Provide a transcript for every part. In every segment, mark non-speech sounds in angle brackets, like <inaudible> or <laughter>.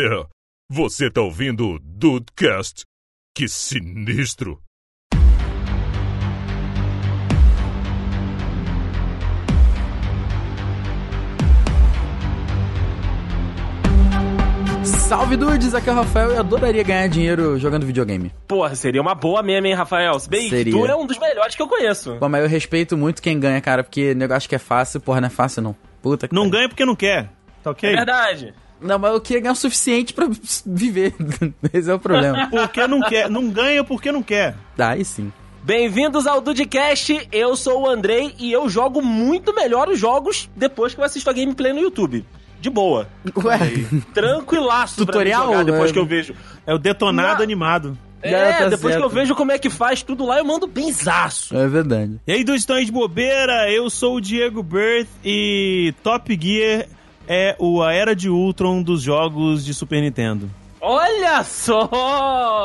É, você tá ouvindo o Dudecast? Que sinistro! Salve dudes, aqui é o Rafael e eu adoraria ganhar dinheiro jogando videogame. Porra, seria uma boa mesmo, hein, Rafael? Se bem que Seria. tu é um dos melhores que eu conheço. Bom, mas eu respeito muito quem ganha, cara, porque negócio que é fácil, porra, não é fácil não. Puta que Não ganha porque não quer. Tá ok? É verdade. Não, mas eu queria ganhar o suficiente pra viver. <laughs> Esse é o problema. Porque não quer. Não ganha porque não quer. Aí sim. Bem-vindos ao Dudecast, eu sou o Andrei e eu jogo muito melhor os jogos depois que eu assisto a gameplay no YouTube. De boa. Ué, Tranquilaço Tutorial, pra jogar depois é- que eu vejo. É o detonado animado. Já É, tá depois certo. que eu vejo como é que faz tudo lá, eu mando benzaço. é verdade. E aí, estão aí de bobeira, eu sou o Diego Berth e Top Gear é o a era de Ultron dos jogos de Super Nintendo. Olha só!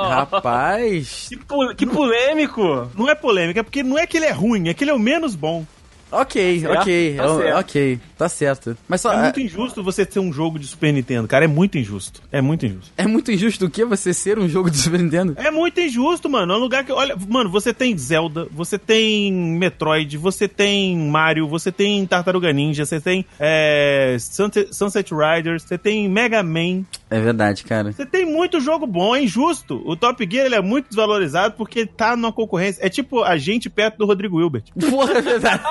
Rapaz. Que, polêmico! Não é polêmica, é porque não é que ele é ruim, é que ele é o menos bom. Ok, certo, ok, tá eu- certo. ok, tá certo. Mas só. É É, muito injusto você ter um jogo de Super Nintendo, cara. É muito injusto. É muito injusto. é muito injusto o que você ser um jogo de Super Nintendo? É muito injusto, mano. É um lugar que. Olha, mano, você tem Zelda, você tem Metroid, você tem Mario, você tem Tartaruga Ninja, você tem é, Sunset, Sunset Riders, você tem Mega Man. É verdade, cara. Você tem muito jogo bom, é injusto. O Top Gear ele é muito desvalorizado porque ele tá numa concorrência. É tipo a gente perto do Rodrigo Hilbert. <laughs> Porra, é verdade.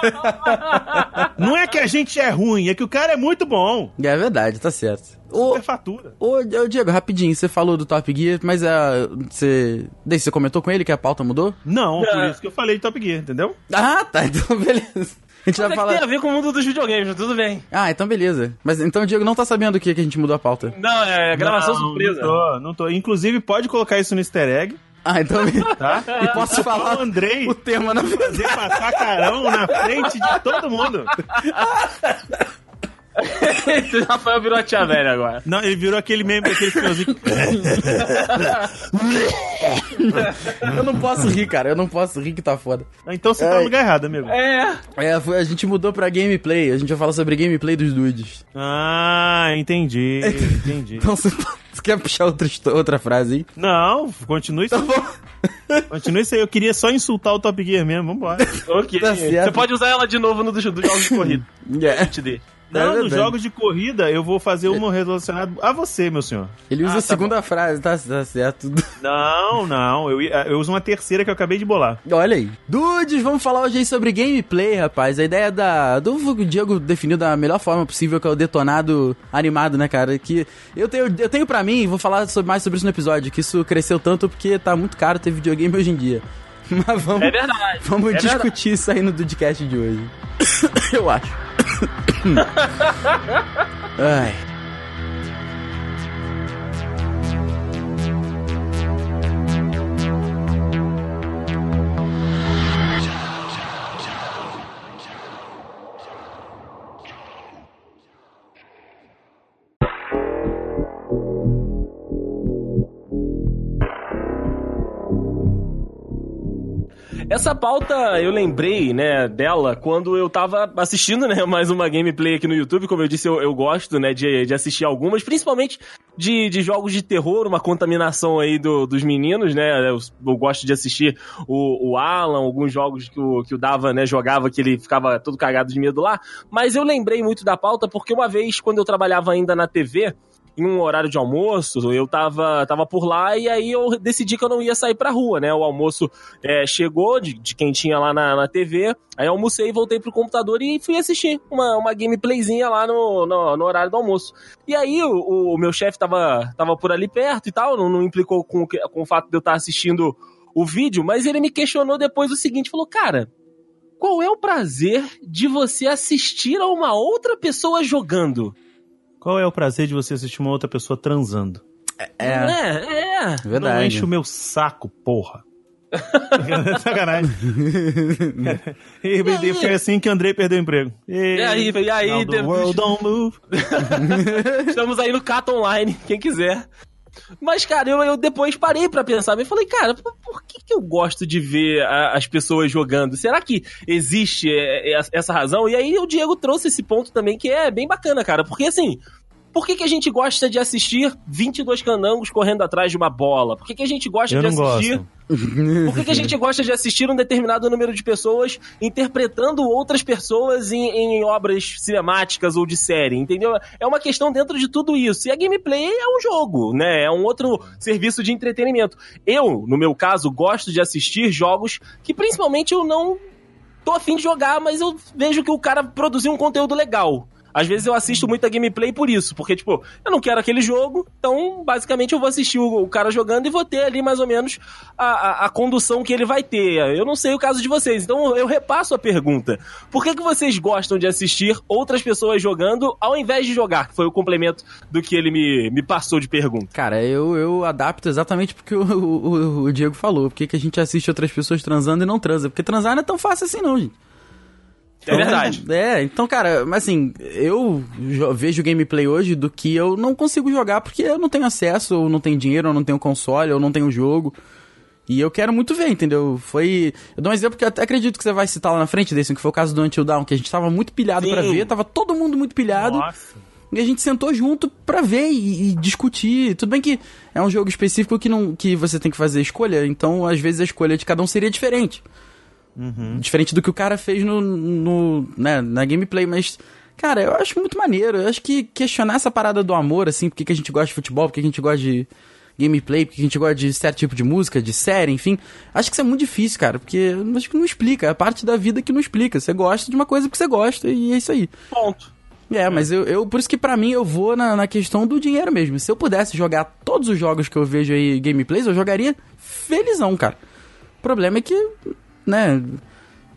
<laughs> Não é que a gente é ruim, é que o cara é muito bom. É verdade, tá certo. Ô, fatura. ô, ô, Diego, rapidinho, você falou do Top Gear, mas ah, você. Daí você comentou com ele que a pauta mudou? Não, por isso que eu falei de Top Gear, entendeu? Ah, tá, então <laughs> beleza. A gente Mas vai é que tem falar. a ver com o mundo dos videogames, tudo bem. Ah, então beleza. Mas então o Diego não tá sabendo o que, que a gente mudou a pauta. Não, é gravação Não, surpresa. Não tô, não tô. Inclusive, pode colocar isso no easter egg, Ah, então. tá? E posso falar O Andrei o tema na fazer passar carão na frente de todo mundo. <laughs> O <laughs> Rafael virou a tia velha agora. Não, ele virou aquele meme daquele finalzinho. <laughs> Eu não posso rir, cara. Eu não posso rir que tá foda. Então você tá no lugar errado, amigo. É. É, foi- a gente mudou pra gameplay. A gente vai falar sobre gameplay dos dudes. Ah, entendi, <laughs> entendi. Então você, você quer puxar outra, outra frase aí? Não, continue isso. Tá bom. Continue isso aí. Eu queria só insultar o Top Gear mesmo. Vambora. Ok. Tá. Você pode usar ela de novo no dos, jogos de corrida. É. Não, nos jogos de corrida eu vou fazer uma relacionada a você, meu senhor. Ele usa Ah, a tá segunda frase, tá, tá certo. <laughs> Não, não. Eu, eu uso uma terceira que eu acabei de bolar. Olha aí. Dudes, vamos falar hoje aí sobre gameplay, rapaz. A ideia da. Do Diego definiu da melhor forma possível, que é o detonado animado, né, cara? Que eu tenho, eu tenho pra mim, vou falar sobre- mais sobre isso no episódio, que isso cresceu tanto porque tá muito caro ter videogame hoje em dia. Mas vamos, É verdade. vamos é discutir isso aí no Dudcast de hoje. <coughs> eu acho. <coughs> Ai. Essa pauta eu lembrei, né, dela quando eu tava assistindo, né, <laughs> mais uma gameplay aqui no YouTube. Como eu disse, eu, eu gosto, né, de, de assistir algumas, principalmente de, de jogos de terror, uma contaminação aí do- dos meninos, né. Eu, eu gosto de assistir o, o Alan, alguns jogos que o, que o Dava, né, jogava, que ele ficava todo cagado de medo lá. Mas eu lembrei muito da pauta porque uma vez, quando eu trabalhava ainda na TV, em um horário de almoço, eu tava, tava por lá e aí eu decidi que eu não ia sair pra rua, né? O almoço é, chegou de, de quem tinha lá na, na TV, aí eu almocei, voltei pro computador e fui assistir uma, uma gameplayzinha lá no, no, no horário do almoço. E aí o, o meu chefe tava, tava por ali perto e tal, não, não implicou com, com o fato de eu estar assistindo o vídeo, mas ele me questionou depois o seguinte, falou, cara, qual é o prazer de você assistir a uma outra pessoa jogando? Qual é o prazer de você assistir uma outra pessoa transando? É, É, é. Não verdade. enche o meu saco, porra. <laughs> Sacanagem. <laughs> e, e foi assim que Andrei perdeu o emprego. E, E aí, e aí, Now the world don't move. <laughs> Estamos aí no Cat Online, quem quiser. Mas, cara, eu, eu depois parei pra pensar e falei, cara, por, por que, que eu gosto de ver a- as pessoas jogando? Será que existe é, é, essa razão? E aí o Diego trouxe esse ponto também que é bem bacana, cara, porque assim. Por que, que a gente gosta de assistir 22 canangos correndo atrás de uma bola? Por que, que a gente gosta Eu de assistir. gosto. Por que, que a gente gosta de assistir um determinado número de pessoas interpretando outras pessoas em, em obras cinemáticas ou de série, entendeu? É uma questão dentro de tudo isso. E a gameplay é um jogo, né? É um outro serviço de entretenimento. Eu, no meu caso, gosto de assistir jogos que principalmente eu não tô afim de jogar, mas eu vejo que o cara produziu um conteúdo legal. Às vezes eu assisto muita gameplay por isso, porque, tipo, eu não quero aquele jogo, então, basicamente, eu vou assistir o, o cara jogando e vou ter ali, mais ou menos, a, a, a condução que ele vai ter. Eu não sei o caso de vocês, então eu repasso a pergunta. Por que, que vocês gostam de assistir outras pessoas jogando ao invés de jogar? Que foi o complemento do que ele me, me passou de pergunta. Cara, eu, eu adapto exatamente porque o, o, o Diego falou. Por que que a gente assiste outras pessoas transando e não transa? Porque transar não é tão fácil assim, não, gente. É verdade. É, então, cara, mas assim, eu jo- vejo gameplay hoje do que eu não consigo jogar porque eu não tenho acesso, ou não tenho dinheiro, ou não tenho console, ou não tenho jogo. E eu quero muito ver, entendeu? Foi. Eu dou um exemplo que eu até acredito que você vai citar lá na frente desse, que foi o caso do Until Dawn, que a gente tava muito pilhado pra ver, tava todo mundo muito pilhado. Nossa. E a gente sentou junto pra ver e, e discutir. Tudo bem que é um jogo específico que, não, que você tem que fazer escolha, então às vezes a escolha de cada um seria diferente. Diferente do que o cara fez no, no, né, na gameplay, mas. Cara, eu acho muito maneiro. Eu acho que questionar essa parada do amor, assim, por que que a gente gosta de futebol, por que que a gente gosta de gameplay, por que que a gente gosta de certo tipo de música, de série, enfim. Acho que isso é muito difícil, cara, porque acho que não explica. É a parte da vida que não explica. Você gosta de uma coisa porque você gosta e é isso aí. Ponto. É, mas eu, eu por isso que pra mim eu vou na, na questão do dinheiro mesmo. Se eu pudesse jogar todos os jogos que eu vejo aí gameplays, eu jogaria felizão, cara. O problema é que, né,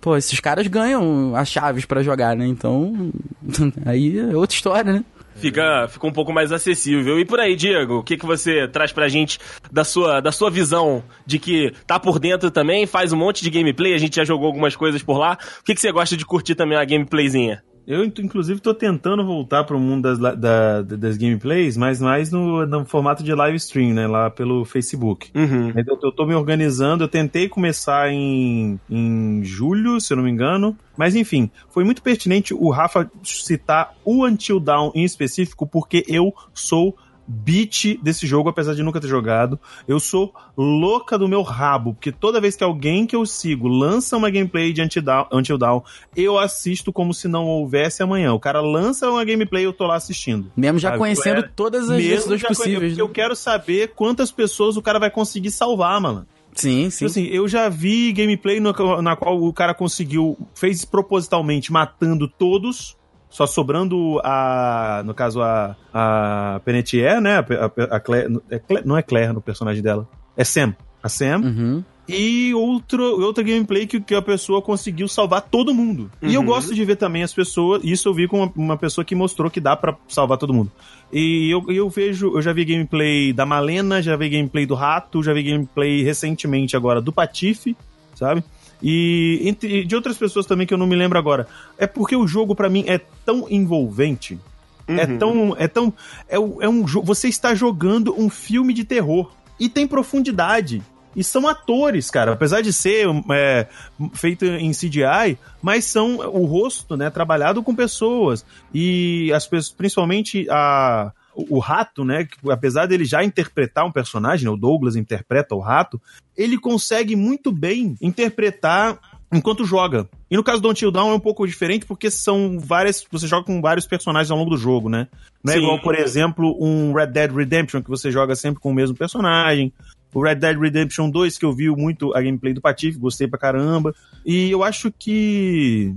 pô, esses caras ganham as chaves pra jogar, né? Então, <laughs> aí é outra história, né? Fica, fica um pouco mais acessível. E por aí, Diego, o que, que você traz pra gente da sua, da sua visão de que tá por dentro também, faz um monte de gameplay, a gente já jogou algumas coisas por lá. O que, que você gosta de curtir também a gameplayzinha? Eu, inclusive, tô tentando voltar pro mundo das, da- das gameplays, mas mais no, no formato de live stream, né? Lá pelo Facebook. Uhum. Eu, eu tô me organizando, eu tentei começar em, em julho, se eu não me engano. Mas enfim, foi muito pertinente o Rafa citar o Until Dawn em específico, porque eu sou beat desse jogo, apesar de nunca ter jogado. Eu sou louca do meu rabo, porque toda vez que alguém que eu sigo lança uma gameplay de Until Dawn, eu assisto como se não houvesse amanhã. O cara lança uma gameplay, eu tô lá assistindo. Mesmo já Sabe, conhecendo é- todas as já possíveis. Eu, eu né? quero saber quantas pessoas o cara vai conseguir salvar, mano. Sim, sim. Tipo assim, eu já vi gameplay no- na qual o cara conseguiu, fez propositalmente matando todos, só sobrando a, no caso, a, a Penetier, né? A, a- a Claire, é Claire- não é Claire no personagem dela, é Sam. A Sam. Uhum. E outro, outra gameplay que, que a pessoa conseguiu salvar todo mundo. E eu Uhum. gosto de ver também as pessoas. Isso eu vi com uma, uma pessoa que mostrou que dá pra salvar todo mundo. E eu, eu vejo, eu já vi gameplay da Malena, já vi gameplay do Rato, já vi gameplay recentemente agora do Patife, sabe? E entre, de outras pessoas também que eu não me lembro agora. É porque o jogo pra mim é tão envolvente. É Uhum. tão. É tão. É, é um. Você está jogando um filme de terror. E tem profundidade. E são atores, cara. Apesar de ser é, feito em CGI, mas são o rosto, né? Trabalhado com pessoas. E as pessoas, principalmente a. O o rato, né? que, Apesar dele já interpretar um personagem, né, o Douglas interpreta o rato, ele consegue muito bem interpretar enquanto joga. E no caso do Until Dawn é um pouco diferente porque são várias. Você joga com vários personagens ao longo do jogo, né? Não é Sim. igual, por exemplo, um Red Dead Redemption, que você joga sempre com o mesmo personagem. O Red Dead Redemption 2, que eu vi muito a gameplay do Patife, gostei pra caramba. E eu acho que.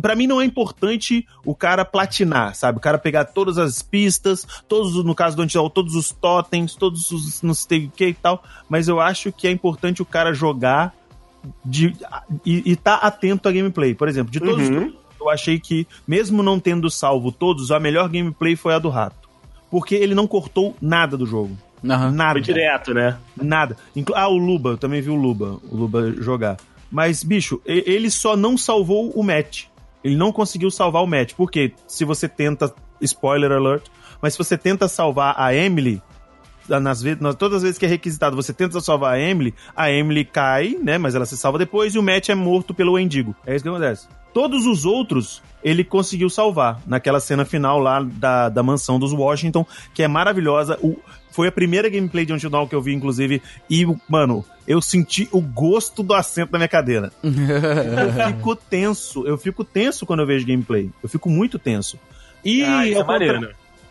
Pra mim não é importante o cara platinar, sabe? O cara pegar todas as pistas, todos, os- no caso do Dawn, todos os totens, todos os não sei o que e tal. Mas eu acho que é importante o cara jogar de, e, e tá atento à gameplay. Por exemplo, de todos os Uhum. eu achei que, mesmo não tendo salvo todos, a melhor gameplay foi a do Rato. Porque ele não cortou nada do jogo. Aham. Nada. Foi direto, né? Nada. Inclu- Ah, o Luba, eu também vi o Luba, o Luba jogar. Mas, bicho, ele só não salvou o match. Ele não conseguiu salvar o match. Porque se você tenta. Spoiler alert. Mas se você tenta salvar a Emily. Nas nas- todas as vezes que é requisitado, você tenta salvar a Emily, a Emily cai, né? Mas ela se salva depois e o Matt é morto pelo Wendigo. É isso que acontece. Todos os outros ele conseguiu salvar naquela cena final lá da, da mansão dos Washington, que é maravilhosa. O, foi a primeira gameplay de Until Dawn que eu vi, inclusive, e, mano, eu senti o gosto do assento da minha cadeira. <laughs> eu fico tenso, eu fico tenso quando eu vejo gameplay. Eu fico muito tenso. E, Ah, isso é maneiro.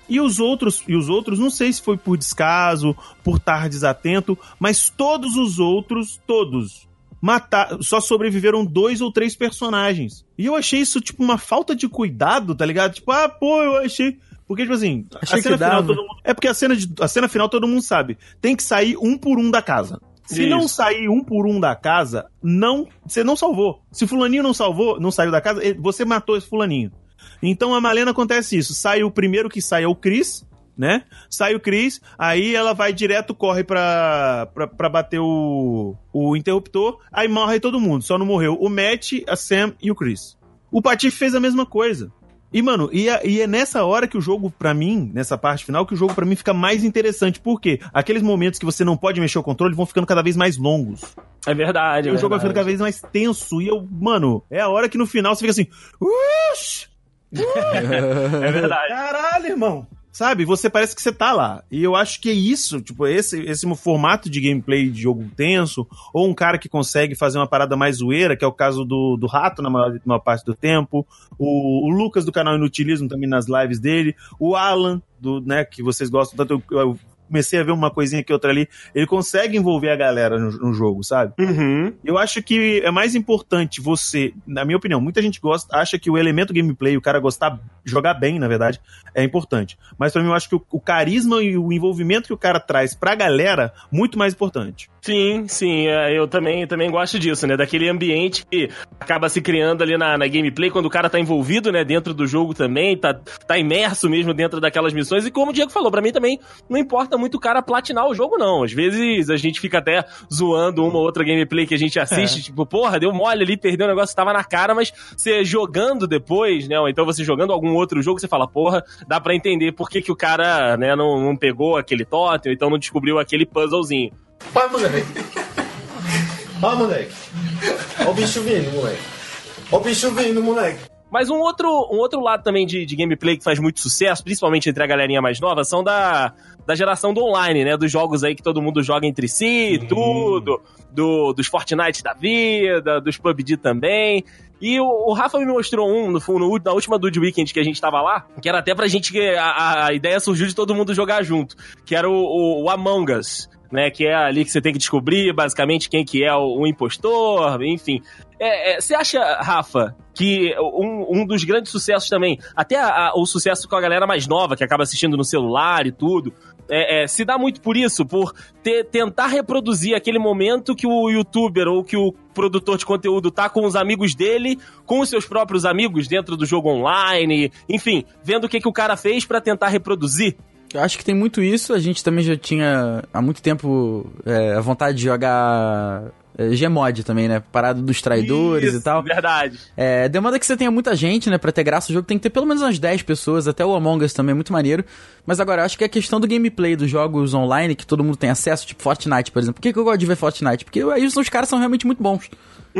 e os outros, e os outros, não sei se foi por descaso, por estar desatento, mas todos os outros, todos, matar, só sobreviveram dois ou três personagens. E eu achei isso, tipo, uma falta de cuidado, tá ligado? Tipo, ah, pô, eu achei. Porque, tipo assim, Achei a cena final todo mundo. É porque a cena, de, a cena final todo mundo sabe. Tem que sair um por um da casa. Se Isso. não sair um por um da casa, não. Você não salvou. Se fulaninho não salvou, não saiu da casa, você matou esse fulaninho. Então a Malena acontece isso. Sai o primeiro que sai é o Chris, né? Sai o Chris, aí ela vai direto, corre pra, pra, pra bater o, o interruptor, aí morre todo mundo. Só não morreu o Matt, a Sam e o Chris. O Patife fez a mesma coisa. E, mano, e é, e é nessa hora que o jogo, pra mim, nessa parte final, que o jogo pra mim fica mais interessante. Por quê? Aqueles momentos que você não pode mexer o controle vão ficando cada vez mais longos. É verdade. E é o jogo vai ficando cada verdade. vez mais tenso. E eu, mano, é a hora que no final você fica assim. Ush! <laughs> É verdade. Caralho, irmão. Sabe, você parece que você tá lá. E eu acho que é isso, tipo, esse, esse formato de gameplay de jogo tenso, ou um cara que consegue fazer uma parada mais zoeira, que é o caso do, do Rato na maior, maior parte do tempo, o, o Lucas do canal Inutilismo também nas lives dele, o Alan, do, né, que vocês gostam tanto, eu, eu comecei a ver uma coisinha aqui outra ali, ele consegue envolver a galera no, no jogo, sabe? Uhum. Eu acho que é mais importante você, na minha opinião, muita gente gosta, acha que o elemento gameplay, o cara gostar, jogar bem, na verdade, é importante. Mas pra mim eu acho que o, o carisma e o envolvimento que o cara traz pra galera, muito mais importante. Sim, sim, é, eu também, também gosto disso, né? Daquele ambiente que acaba se criando ali na, na gameplay, quando o cara tá envolvido, né, dentro do jogo também, tá, tá imerso mesmo dentro daquelas missões. E como o Diego falou, pra mim também não importa muito o cara platinar o jogo, não. Às vezes a gente fica até zoando uma ou outra gameplay que a gente assiste, tipo, porra, deu mole ali, perdeu o negócio que tava na cara, mas você jogando depois, né, ou então você jogando algum outro jogo, você fala, porra, dá pra entender por que, que o cara, né, não, não pegou aquele totem, ou então não descobriu aquele puzzlezinho. Vai, moleque. Ó, moleque. Ó o bicho vindo, moleque. Ó o bicho vindo, moleque. Mas um outro, um outro lado também de, de gameplay que faz muito sucesso, principalmente entre a galerinha mais nova, são da, da geração do online, né? Dos jogos aí que todo mundo joga entre si, tudo. Do, dos Fortnite da vida, dos PUBG também. E o, o Rafa me mostrou um no, no- na última Dude Weekend que a gente tava lá, que era até pra gente. A, a ideia surgiu de todo mundo jogar junto, que era o, o, o Among Us. Né, que é ali que você tem que descobrir basicamente quem que é o, o impostor, enfim. É, é, Você acha, Rafa, que um, um dos grandes sucessos também, até a- a- o sucesso com a galera mais nova, que acaba assistindo no celular e tudo, é, é, se dá muito por isso, por ter- tentar reproduzir aquele momento que o youtuber ou que o produtor de conteúdo tá com os amigos dele, com os seus próprios amigos dentro do jogo online, enfim, vendo o que, que o cara fez pra tentar reproduzir. Eu acho que tem muito isso. A gente também já tinha há muito tempo é, a vontade de jogar é, Gmod também, né? Parado dos traidores Isso, e tal. Verdade. É, demanda que você tenha muita gente, né? Pra ter graça o jogo tem que ter pelo menos umas 10 pessoas, até o Among Us também é muito maneiro. Mas agora, eu acho que a questão do gameplay dos jogos online, que todo mundo tem acesso, tipo Fortnite, por exemplo. Por que, que eu gosto de ver Fortnite? Porque aí os caras são realmente muito bons.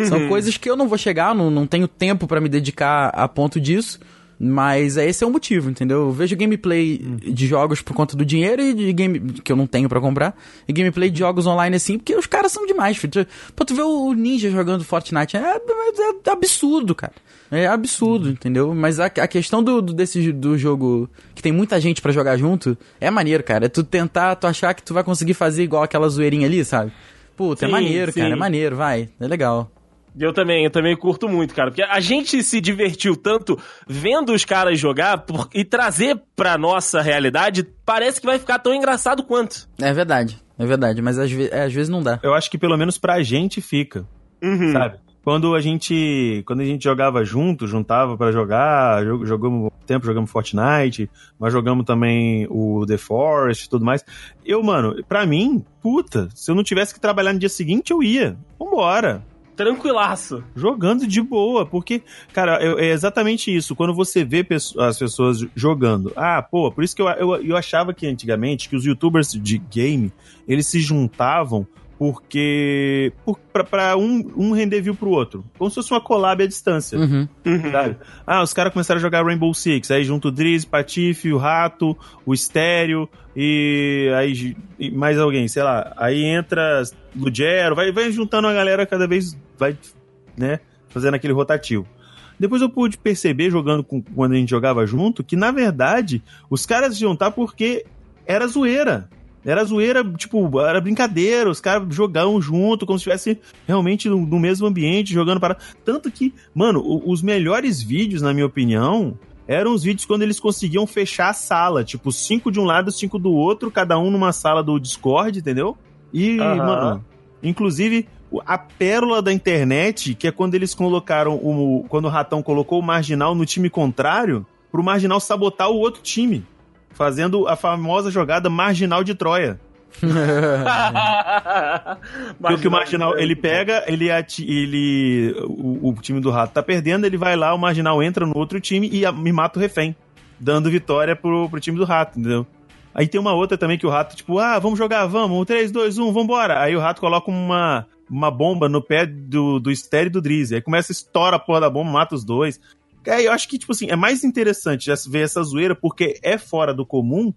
São coisas que eu não vou chegar, não, não tenho tempo pra me dedicar a ponto disso. Mas é, esse é o motivo, entendeu? Eu vejo gameplay de jogos por conta do dinheiro e de game que eu não tenho pra comprar. E gameplay de jogos online assim, porque os caras são demais, filho. Pô, tu vê o Ninja jogando Fortnite, é, é- é absurdo, cara. É absurdo, entendeu? Mas a, a questão do, do, desse, do jogo que tem muita gente pra jogar junto é maneiro, cara. É tu tentar, tu achar que tu vai conseguir fazer igual aquela zoeirinha ali, sabe? Puta, é Sim, maneiro, sim. cara. É maneiro, vai. É legal. Eu também, eu também curto muito, cara. Porque a gente se divertiu tanto vendo os caras jogar por- e trazer pra nossa realidade, parece que vai ficar tão engraçado quanto. É verdade, é verdade. Mas às, ve- é, às vezes não dá. Eu acho que pelo menos pra gente fica, Uhum. sabe? Quando a gente, quando a gente jogava junto, juntava pra jogar, jo- jogamos tempo, jogamos Fortnite, mas jogamos também o The Forest e tudo mais. Eu, mano, pra mim, puta, se eu não tivesse que trabalhar no dia seguinte, eu ia. Vambora. Tranquilaço. Jogando de boa, porque, cara, é exatamente isso. Quando você vê as pessoas jogando, ah, pô, por isso que eu, eu, eu achava que antigamente que os youtubers de game eles se juntavam porque. Por, pra um, um render view pro outro. Como se fosse uma collab à distância. Uhum. Sabe? Ah, os caras começaram a jogar Rainbow Six, aí junto o Driz, Patife, o Rato, o Estéreo e aí e mais alguém, sei lá. Aí entra Lugero, vai, vai juntando a galera cada vez, vai, né, fazendo aquele rotativo. Depois eu pude perceber, jogando com, quando a gente jogava junto, que na verdade os caras se juntar porque era zoeira. Era zoeira, tipo, era brincadeira, os caras jogavam junto, como se estivesse realmente no, no mesmo ambiente, jogando para. Tanto que, mano, os melhores vídeos, na minha opinião, eram os vídeos quando eles conseguiam fechar a sala. Tipo, cinco de um lado, cinco do outro, cada um numa sala do Discord, entendeu? E, Aham. mano, inclusive, a pérola da internet, que é quando eles colocaram o. Quando o Ratão colocou o marginal no time contrário, pro marginal sabotar o outro time. Fazendo a famosa jogada marginal de Troia. <laughs> Porque o marginal, ele pega, ele, ele o, o time do rato tá perdendo, ele vai lá, o marginal entra no outro time e, a- e mata o refém, dando vitória pro, pro time do rato, entendeu? Aí tem uma outra também que o rato, tipo, ah, vamos jogar, vamos, 3, 2, 1, vambora. Aí o rato coloca uma, uma bomba no pé do, do Estéreo e do Drizzy. Aí começa, estoura a porra da bomba, mata os dois. Aí eu acho que, tipo assim, é mais interessante já ver essa zoeira porque é fora do comum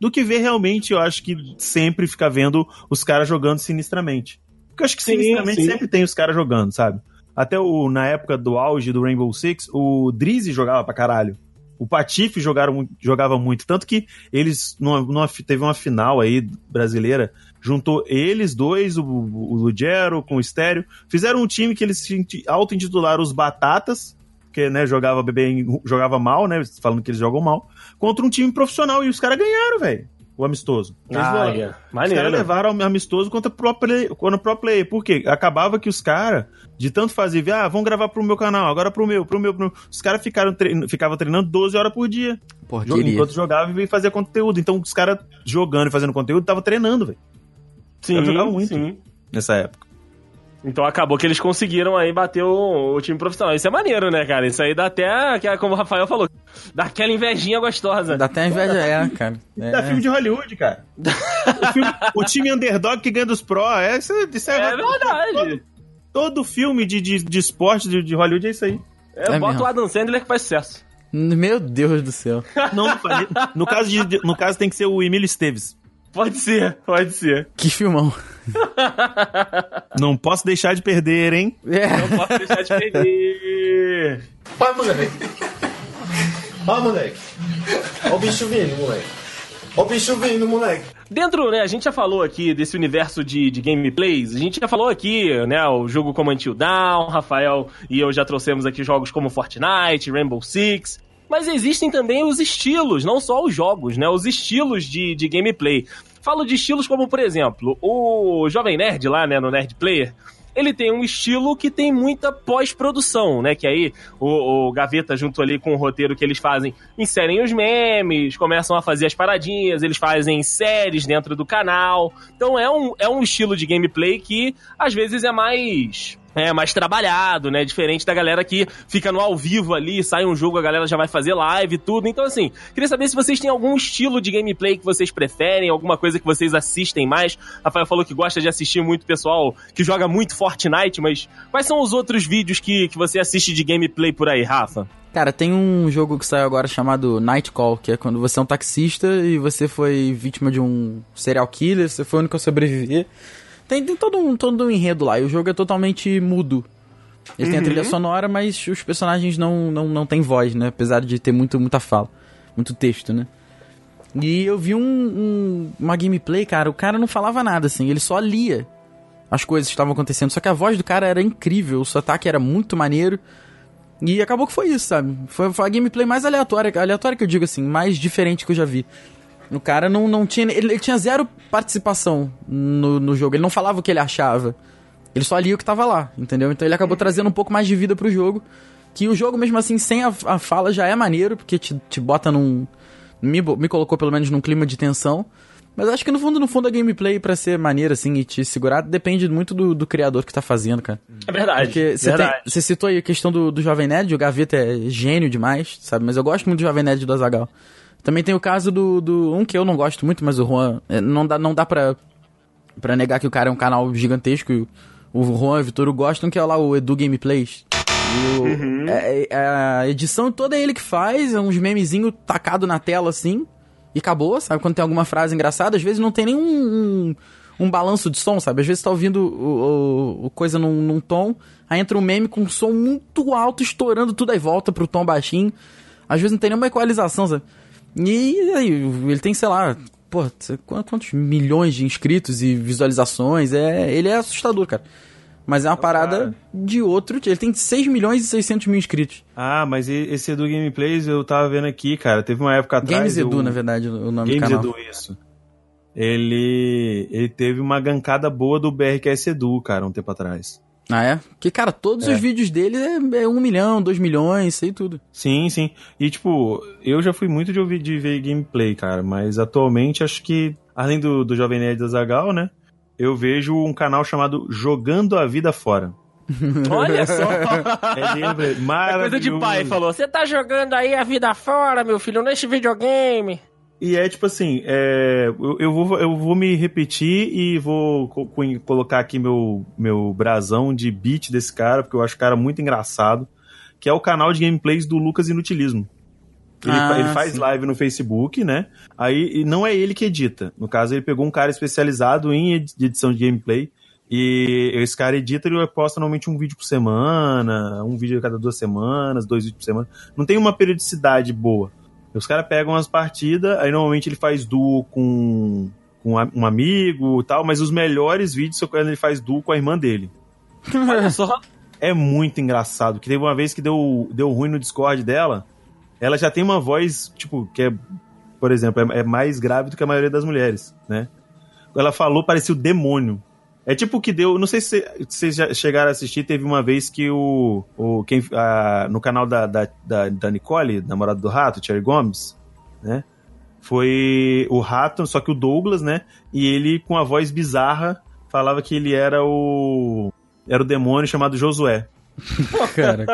do que ver realmente, eu acho que sempre ficar vendo os caras jogando sinistramente. Porque eu acho que Sim, sinistramente sim. sempre tem os caras jogando, sabe? Até o, na época do auge do Rainbow Six, o Drizzy jogava pra caralho. O Patife jogaram, jogava muito. Tanto que eles, numa, numa teve uma final aí brasileira, juntou eles dois, o, o Lugero com o Estéreo, fizeram um time que eles auto-intitularam os Batatas, que né, jogava bem, jogava mal, né? Falando que eles jogam mal, contra um time profissional. E os caras ganharam, velho. O amistoso. Ah, levaram- é. os caras levaram o amistoso contra pro play, contra pro player. Por quê? Acabava que os caras, de tanto fazer, ah, vamos gravar pro meu canal, agora pro meu, pro meu, pro meu. Os caras ficaram trein... ficavam treinando 12 horas por dia. Porra, Jo- queria. Enquanto jogava e fazia conteúdo. Então os caras jogando e fazendo conteúdo tava treinando, velho. Sim, Eu jogava muito. sim. Nessa época. Então acabou que eles conseguiram aí bater o, o time profissional. Isso é maneiro, né, cara? Isso aí dá até, que é como o Rafael falou, dá aquela invejinha gostosa. Dá até inveja, é, cara. <laughs> É. Dá filme de Hollywood, cara. o, filme- o time underdog que ganha dos pro. É, isso, isso É verdade. Todo filme de, de, de esporte de, de Hollywood é isso aí. É, É bota mesmo. o Adam Sandler que faz sucesso. Meu Deus do céu. Não, no, caso de, de- no caso tem que ser o Emílio Esteves. Pode ser, pode ser. Que filmão. <laughs> Não posso deixar de perder, hein? É. Não posso deixar de perder. Vai, moleque. Ó, moleque. Ó o bicho vindo, moleque. Ó o bicho vindo, moleque. Dentro, né, a gente já falou aqui desse universo de, de gameplays, a gente já falou aqui, né, o jogo como Until Dawn, Rafael e eu já trouxemos aqui jogos como Fortnite, Rainbow Six, mas existem também os estilos, não só os jogos, né, os estilos de, de gameplay. Falo de estilos como, por exemplo, o Jovem Nerd lá, né, no Nerd Player, ele tem um estilo que tem muita pós-produção, né? Que aí o, o Gaveta, junto ali com o roteiro que eles fazem, inserem os memes, começam a fazer as paradinhas, eles fazem séries dentro do canal. Então é um, é um estilo de gameplay que às vezes é mais. É mais trabalhado, né? Diferente da galera que fica no ao vivo ali, sai um jogo, a galera já vai fazer live e tudo. Então, assim, queria saber se vocês têm algum estilo de gameplay que vocês preferem, alguma coisa que vocês assistem mais. Rafael falou que gosta de assistir muito pessoal que joga muito Fortnite, mas quais são os outros vídeos que, que você assiste de gameplay por aí, Rafa? Cara, tem um jogo que saiu agora chamado Night Call, que é quando você é um taxista e você foi vítima de um serial killer, você foi o único a sobreviver. Tem, tem todo, um, todo um enredo lá, e o jogo é totalmente mudo. Ele tem a trilha sonora, mas os personagens não, não, não têm voz, né? Apesar de ter muito, muita fala, muito texto, né? E eu vi um, um- uma gameplay, cara, o cara não falava nada, assim, ele só lia as coisas que estavam acontecendo. Só que a voz do cara era incrível, o sotaque era muito maneiro. E acabou que foi isso, sabe? Foi, foi a gameplay mais aleatória, aleatória que eu digo assim, mais diferente que eu já vi. O cara não, não tinha. Ele, ele tinha zero participação no, no jogo. Ele não falava o que ele achava. Ele só lia o que tava lá, entendeu? Então ele acabou trazendo um pouco mais de vida pro jogo. Que o jogo, mesmo assim, sem a, a fala, já é maneiro, porque te, te bota num. Me, me colocou pelo menos num clima de tensão. Mas acho que no fundo, no fundo, a gameplay, pra ser maneira, assim, e te segurar, depende muito do, do criador que tá fazendo, cara. É verdade. Porque você citou aí a questão do, do Jovem Nerd, o Gaveta é gênio demais, sabe? Mas eu gosto muito do Jovem Nerd do Azagal. Também tem o caso do, do. Um que eu não gosto muito, mas o Juan. é, Não dá, não dá pra pra negar que o cara é um canal gigantesco. e O Juan e o Vitor gostam, que é lá o Edu Gameplays. E o- é- é- a edição toda é ele que faz, é uns memezinhos tacado na tela assim, e acabou, sabe? Quando tem alguma frase engraçada, às vezes não tem nenhum um, um balanço de som, sabe? Às vezes tá ouvindo o, o- o coisa num, num tom, aí entra um meme com um som muito alto, estourando tudo, aí volta pro tom baixinho. Às vezes não tem nenhuma equalização, sabe? E aí, ele tem, sei lá, pô, quantos milhões de inscritos e visualizações, é, ele é assustador, cara. Mas é uma parada cara. de outro. Ele tem 6 milhões e 600 mil inscritos. Ah, mas esse Edu Gameplays eu tava vendo aqui, cara. Teve uma época atrás. Games Edu, eu- na verdade, o nome Games do canal. Edu, isso. Ele, ele teve uma gancada boa do BRQS Edu, cara, um tempo atrás. Ah, é? Porque, cara, todos É. os vídeos dele é, é 1 milhão, 2 milhões, isso aí tudo. Sim, sim. E, tipo, eu já fui muito de ouvir de ver gameplay, cara, mas atualmente acho que, além do, do Jovem Nerd da Zagal, né? Eu vejo um canal chamado Jogando a Vida Fora. <laughs> Olha só. É gameplay É coisa de maravilhoso. pai, falou. Você tá jogando aí a vida fora, meu filho, nesse videogame. E é tipo assim, é, eu, eu vou, eu vou me repetir e vou co- co- colocar aqui meu, meu brasão de beat desse cara, porque eu acho o cara muito engraçado, que é o canal de gameplays do Lucas Inutilismo. Ele, Ah, ele faz sim. live no Facebook, né? Aí não é ele que edita. No caso, ele pegou um cara especializado em edição de gameplay. E esse cara edita e posta normalmente um vídeo por semana, um vídeo a cada duas semanas, dois vídeos por semana. Não tem uma periodicidade boa. Os caras pegam as partidas, aí normalmente ele faz duo com, com um amigo e tal, mas os melhores vídeos são quando ele faz duo com a irmã dele. <laughs> Olha só. É muito engraçado, que teve uma vez que deu, deu ruim no Discord dela, ela já tem uma voz, tipo, que é, por exemplo, é, é mais grave do que a maioria das mulheres, né? Ela falou, parecia o demônio. É tipo o que deu. Não sei se vocês já chegaram a assistir. Teve uma vez que o. o quem, a- no canal da, da, da, da Nicole, namorada do rato, Cherry Gomes, né? Foi o rato, só que o Douglas, né? E ele, com a voz bizarra, falava que ele era o. Era o demônio chamado Josué. cara.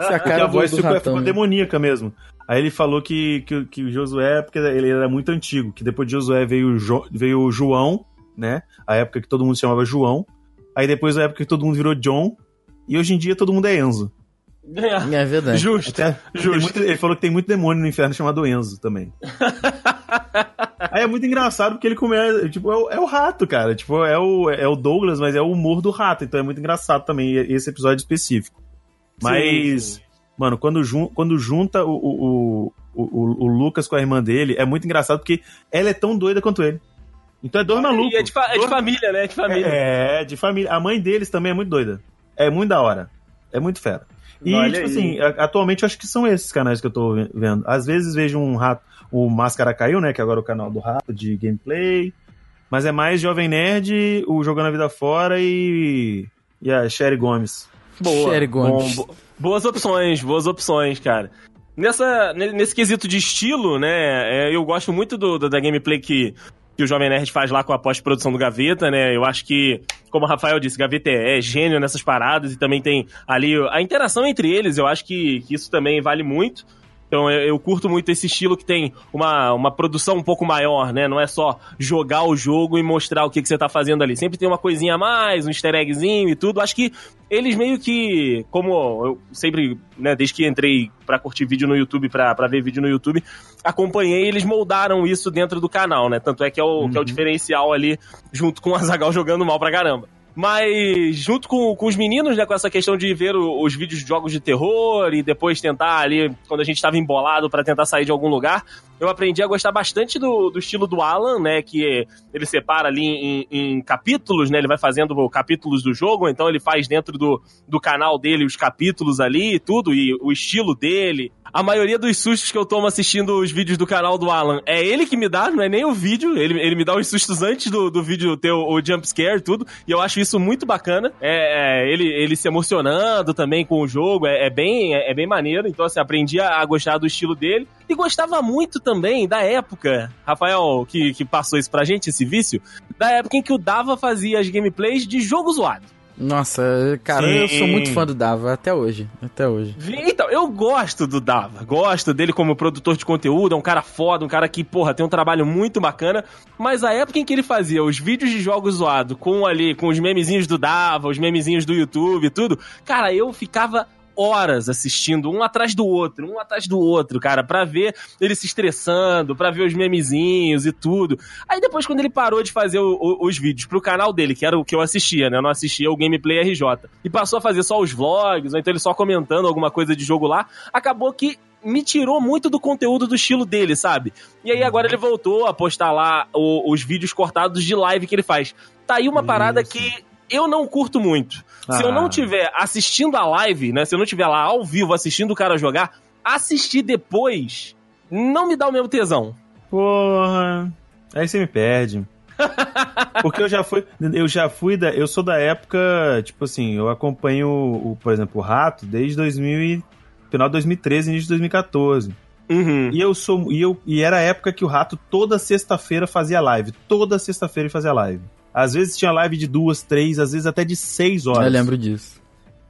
Essa é a Porque cara a do, voz do ficou, ratão. ficou né? demoníaca mesmo. Aí ele falou que, que, que o Josué, porque ele era muito antigo, que depois de Josué veio, Jo- veio o João, né? A época que todo mundo se chamava João. Aí depois a época que todo mundo virou John. E hoje em dia todo mundo é Enzo. É verdade. Justo. Até- Justo. muito- ele falou que tem muito demônio no inferno chamado Enzo também. <laughs> Aí é muito engraçado porque ele começa. Tipo, é o, é o rato, cara. Tipo, é o, é o Douglas, mas é o humor do rato. Então é muito engraçado também esse episódio específico. Mas, Sim, sim. mano, quando, jun, quando junta o, o, o, o, o Lucas com a irmã dele, é muito engraçado porque ela é tão doida quanto ele. Então é dois malucos. E é de, fa- é de família, né? É de família. é, de família. A mãe deles também é muito doida. É muito da hora. É muito fera. E, Olha tipo aí. assim, atualmente eu acho que são esses canais que eu tô ve- vendo. Às vezes vejo um rato, o Máscara Caiu, né? Que agora é o canal do rato de gameplay. Mas é mais Jovem Nerd, o Jogando a Vida Fora e. E a Sherry Gomes. Boa. Sherry Gomes. Bom, bo- boas opções, boas opções, cara. Nessa, ne- nesse quesito de estilo, né, é, eu gosto muito do, do- da gameplay que, que o Jovem Nerd faz lá com a pós-produção do Gaveta, né? Eu acho que, como o Rafael disse, Gaveta é, é gênio nessas paradas e também tem ali a interação entre eles, eu acho que, que isso também vale muito. Então eu, eu curto muito esse estilo que tem uma, uma produção um pouco maior, né? Não é só jogar o jogo e mostrar o que, que você tá fazendo ali. Sempre tem uma coisinha a mais, um easter eggzinho e tudo. Acho que eles meio que, como eu sempre, né, desde que entrei pra curtir vídeo no YouTube, pra, pra ver vídeo no YouTube, acompanhei, eles moldaram isso dentro do canal, né? Tanto é que é o, que é o diferencial ali, junto com o Azagal jogando mal pra caramba. Mas, junto com, com os meninos, né, com essa questão de ver o- os vídeos de jogos de terror e depois tentar ali, quando a gente tava embolado pra tentar sair de algum lugar, eu aprendi a gostar bastante do, do estilo do Alan, né, que ele separa ali em, em capítulos, né, ele vai fazendo capítulos do jogo, então ele faz dentro do, do canal dele os capítulos ali e tudo, e o estilo dele. A maioria dos sustos que eu tomo assistindo os vídeos do canal do Alan é ele que me dá, não é nem o vídeo. Ele, ele me dá os sustos antes do, do vídeo ter o, o jump scare e tudo. E eu acho isso muito bacana. É, é, ele, ele se emocionando também com o jogo. É, é bem, é, é bem maneiro. Então, assim, aprendi a, a gostar do estilo dele. E gostava muito também da época, Rafael, que, que passou isso pra gente, esse vício, da época em que o Dava fazia as gameplays de jogo zoado. Nossa, cara, Sim. eu sou muito fã do Dava, até hoje. Até hoje. Então, eu gosto do Dava, gosto dele como produtor de conteúdo, é um cara foda, um cara que, porra, tem um trabalho muito bacana, mas a época em que ele fazia os vídeos de jogos zoado com ali, com os memezinhos do Dava, os memezinhos do YouTube e tudo, cara, eu ficava horas assistindo, um atrás do outro, um atrás do outro, cara, pra ver ele se estressando, pra ver os memezinhos e tudo. Aí depois, quando ele parou de fazer o- o- os vídeos pro canal dele, que era o que eu assistia, né? Eu não assistia o Gameplay RJ, e passou a fazer só os vlogs, ou então ele só comentando alguma coisa de jogo lá, acabou que me tirou muito do conteúdo do estilo dele, sabe? E aí agora ele voltou a postar lá o- os vídeos cortados de live que ele faz. Tá aí uma parada Isso. que eu não curto muito. Se eu não tiver assistindo a live, né? Se eu não tiver lá ao vivo assistindo o cara jogar, assistir depois não me dá o mesmo tesão. Porra. Aí você me perde. <laughs> Porque eu já fui, eu já fui da, eu sou da época, tipo assim, eu acompanho o, por exemplo, o Rato desde 2000 e, final de 2013, início de 2014. Uhum. E eu sou e eu e era a época que o Rato toda sexta-feira fazia live, toda sexta-feira ele fazia live. Às vezes tinha live de duas, três, às vezes até de seis horas. Eu lembro disso.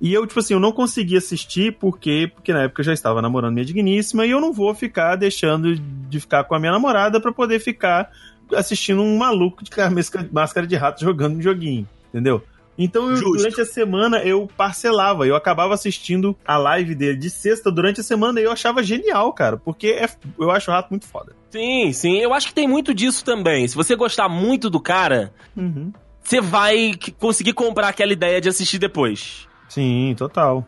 E eu, tipo assim, eu não consegui assistir porque, porque na época eu já estava namorando minha digníssima e eu não vou ficar deixando de ficar com a minha namorada pra poder ficar assistindo um maluco de <laughs> máscara de rato jogando um joguinho, entendeu? Então, eu, durante a semana, eu parcelava, eu acabava assistindo a live dele de sexta durante a semana e eu achava genial, cara, porque é- eu acho o rato muito foda. Sim, sim. Eu acho que tem muito disso também. Se você gostar muito do cara, Uhum. você vai conseguir comprar aquela ideia de assistir depois. Sim, total.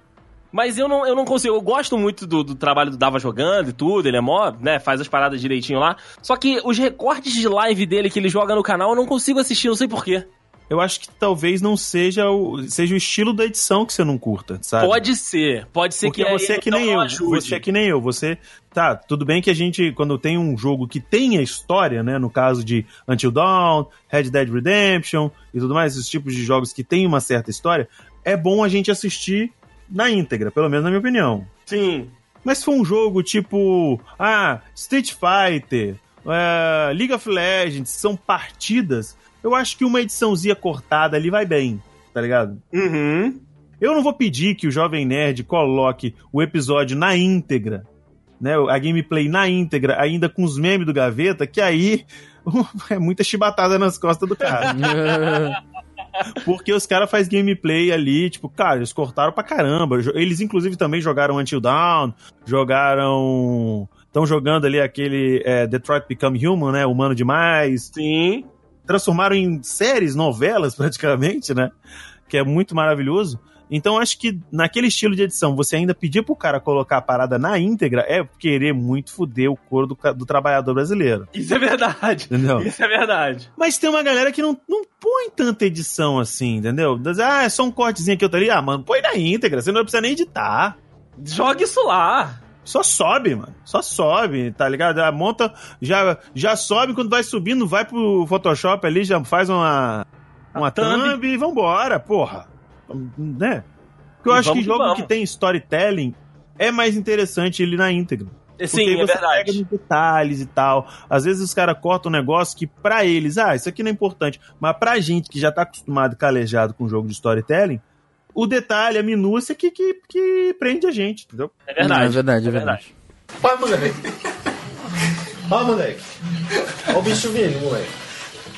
Mas eu não, eu não consigo. Eu gosto muito do, do trabalho do Dava jogando e tudo. Ele é mó, né? Faz as paradas direitinho lá. Só que os recortes de live dele que ele joga no canal eu não consigo assistir, não sei porquê. Eu acho que talvez não seja o, seja o estilo da edição que você não curta, sabe? Pode ser. Pode ser Porque que você é que nem eu. ajude. Você é que nem eu. Você. Tá, tudo bem que a gente, quando tem um jogo que tenha história, né? No caso de Until Dawn, Red Dead Redemption e tudo mais, esses tipos de jogos que têm uma certa história, é bom a gente assistir na íntegra, pelo menos na minha opinião. Sim. Mas se for um jogo tipo. Ah, Street Fighter, é, League of Legends, são partidas, eu acho que uma ediçãozinha cortada ali vai bem, tá ligado? Uhum. Eu não vou pedir que o Jovem Nerd coloque o episódio na íntegra, né? A gameplay na íntegra, ainda com os memes do Gaveta, que aí <laughs> é muita chibatada nas costas do cara. <laughs> Porque os caras fazem gameplay ali, tipo, cara, eles cortaram pra caramba. Eles, inclusive, também jogaram Until Dawn, jogaram. Estão jogando ali aquele é, Detroit Become Human, né? Humano Demais. Sim. Transformaram em séries, novelas, <laughs> praticamente, né? Que é muito maravilhoso. Então, acho que naquele estilo de edição, você ainda pedir pro cara colocar a parada na íntegra é querer muito foder o couro do, do trabalhador brasileiro. Isso é verdade. Entendeu? Isso é verdade. Mas tem uma galera que não, não põe tanta edição assim, entendeu? Ah, é só um cortezinho que eu tô ali. Ah, mano, põe na íntegra, você não precisa nem editar. Joga isso lá. Só sobe, mano. Só sobe, tá ligado? Já monta, já, já sobe quando vai subindo, vai pro Photoshop ali, já faz uma, uma thumb. thumb e vambora, porra. Né? Porque eu E acho que jogo vamos. que tem storytelling é mais interessante ele na íntegra. Porque Sim, aí é você verdade. pega nos detalhes e tal. Às vezes os caras cortam um negócio que pra eles, ah, isso aqui não é importante. Mas pra gente que já tá acostumado e calejado com jogo de storytelling, o detalhe, a minúcia que, que, que prende a gente, entendeu? É verdade. Não, é verdade, é verdade. Vai, moleque. Ó, moleque. Ó o bicho vindo, moleque.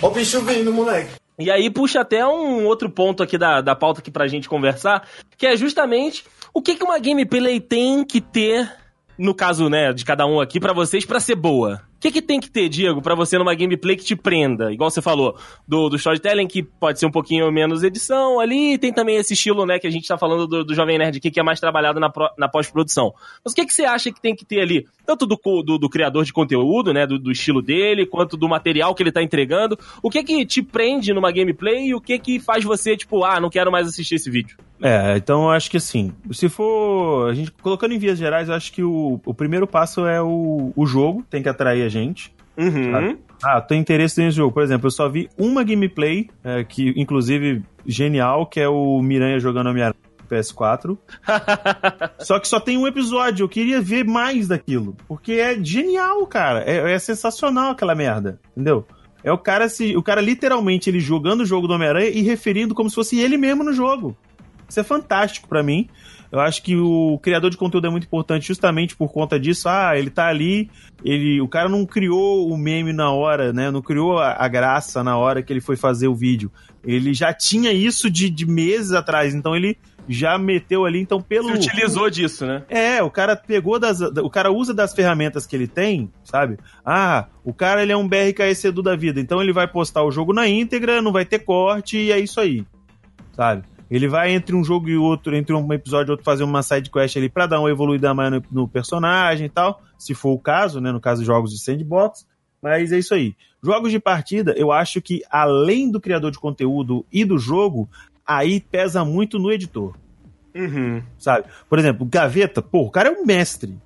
Ó o bicho vindo, moleque. E aí puxa até um outro ponto aqui da, da pauta aqui pra gente conversar, que é justamente o que, que uma gameplay tem que ter, no caso, né, de cada um aqui, pra vocês, pra ser boa. Que, que tem que ter, Diego, pra você numa gameplay que te prenda? Igual você falou, do, do storytelling, que pode ser um pouquinho menos edição ali, tem também esse estilo, né, que a gente tá falando do, do Jovem Nerd aqui, que é mais trabalhado na, na pós-produção. Mas o que, que você acha que tem que ter ali? Tanto do, do, do criador de conteúdo, né, do, do estilo dele, quanto do material que ele tá entregando. O que que te prende numa gameplay e o que que faz você, tipo, ah, não quero mais assistir esse vídeo? É, então eu acho que assim, se for. A gente colocando em vias gerais, eu acho que o, o primeiro passo é o, o jogo, tem que atrair a gente. Uhum. Ah, tem interesse nesse jogo. Por exemplo, eu só vi uma gameplay, é, que inclusive genial, que é o Miranha jogando Homem-Aranha no PS4. <laughs> só que só tem um episódio, eu queria ver mais daquilo. Porque é genial, cara. É, é sensacional aquela merda, entendeu? É o cara se, o cara literalmente ele jogando o jogo do Homem-Aranha e referindo como se fosse ele mesmo no jogo. Isso é fantástico para mim. Eu acho que o criador de conteúdo é muito importante justamente por conta disso. Ah, ele tá ali, ele, o cara não criou o meme na hora, né? Não criou a, a graça na hora que ele foi fazer o vídeo. Ele já tinha isso de, de meses atrás, então ele já meteu ali, então pelo. Se utilizou disso, né? É, o cara pegou das. O cara usa das ferramentas que ele tem, sabe? Ah, o cara ele é um BRKS Edu da vida, então ele vai postar o jogo na íntegra, não vai ter corte e é isso aí, sabe? Ele vai entre um jogo e outro, entre um episódio e outro, fazer uma side quest ali pra dar uma evoluída mais no, no personagem e tal, se for o caso, né? No caso de jogos de sandbox. Mas é isso aí. Jogos de partida, eu acho que além do criador de conteúdo e do jogo, aí pesa muito no editor. Uhum. Sabe? Por exemplo, Gaveta, pô, o cara é um mestre.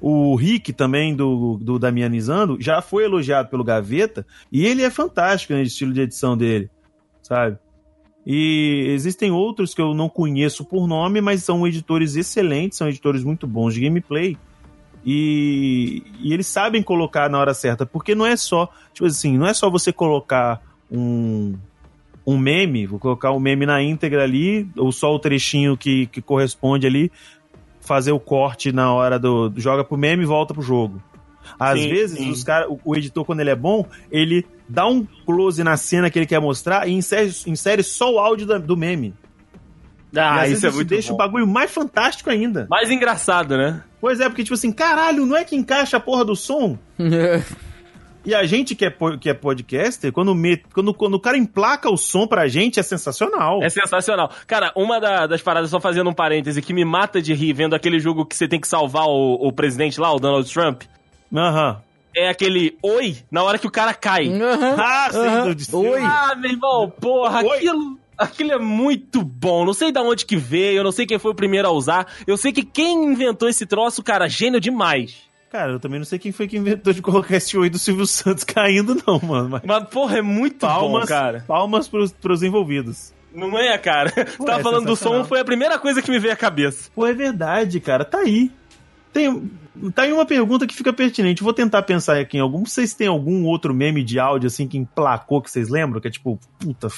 O Rick também, do, do Damianizando, já foi elogiado pelo Gaveta e ele é fantástico no estilo de edição dele, sabe? E existem outros que eu não conheço por nome, mas são editores excelentes, são editores muito bons de gameplay. E, e eles sabem colocar na hora certa, porque não é só, tipo assim, não é só você colocar um, um meme, vou colocar o um meme na íntegra ali, ou só o trechinho que, que corresponde ali, fazer o corte na hora do. joga pro meme e volta pro jogo. Às sim, vezes, sim. Os cara, o, o, editor, quando ele é bom, ele dá um close na cena que ele quer mostrar e insere, insere só o áudio da, do meme. Ah, isso é muito deixa bom. o bagulho mais fantástico ainda. Mais engraçado, né? Pois é, porque, tipo assim, caralho, não é que encaixa a porra do som? <laughs> E a gente que é, que é podcaster, quando, me, quando, quando o cara emplaca o som pra gente, é sensacional. É sensacional. Cara, uma da, das paradas, só fazendo um parêntese, que me mata de rir vendo aquele jogo que você tem que salvar o, o presidente lá, o Donald Trump. Aham. Uhum. É aquele oi na hora que o cara cai. Uhum. Ah, sim, uhum. Oi. Ah, meu irmão, porra, oi. aquilo. Aquilo é muito bom. Não sei de onde que veio, eu não sei quem foi o primeiro a usar. Eu sei que quem inventou esse troço, cara, gênio demais. Cara, eu também não sei quem foi que inventou de colocar esse oi do Silvio Santos <laughs> caindo, não, mano. Mas, mas porra, é muito palmas, bom, cara. Palmas pros, pros envolvidos. Não é, cara? <laughs> Pô, tava é falando do som, foi a primeira coisa que me veio à cabeça. Pô, é verdade, cara. Tá aí. Tem, tá aí uma pergunta que fica pertinente. Vou tentar pensar aqui em algum. Vocês têm algum outro meme de áudio assim que emplacou que vocês lembram? Que é tipo, puta.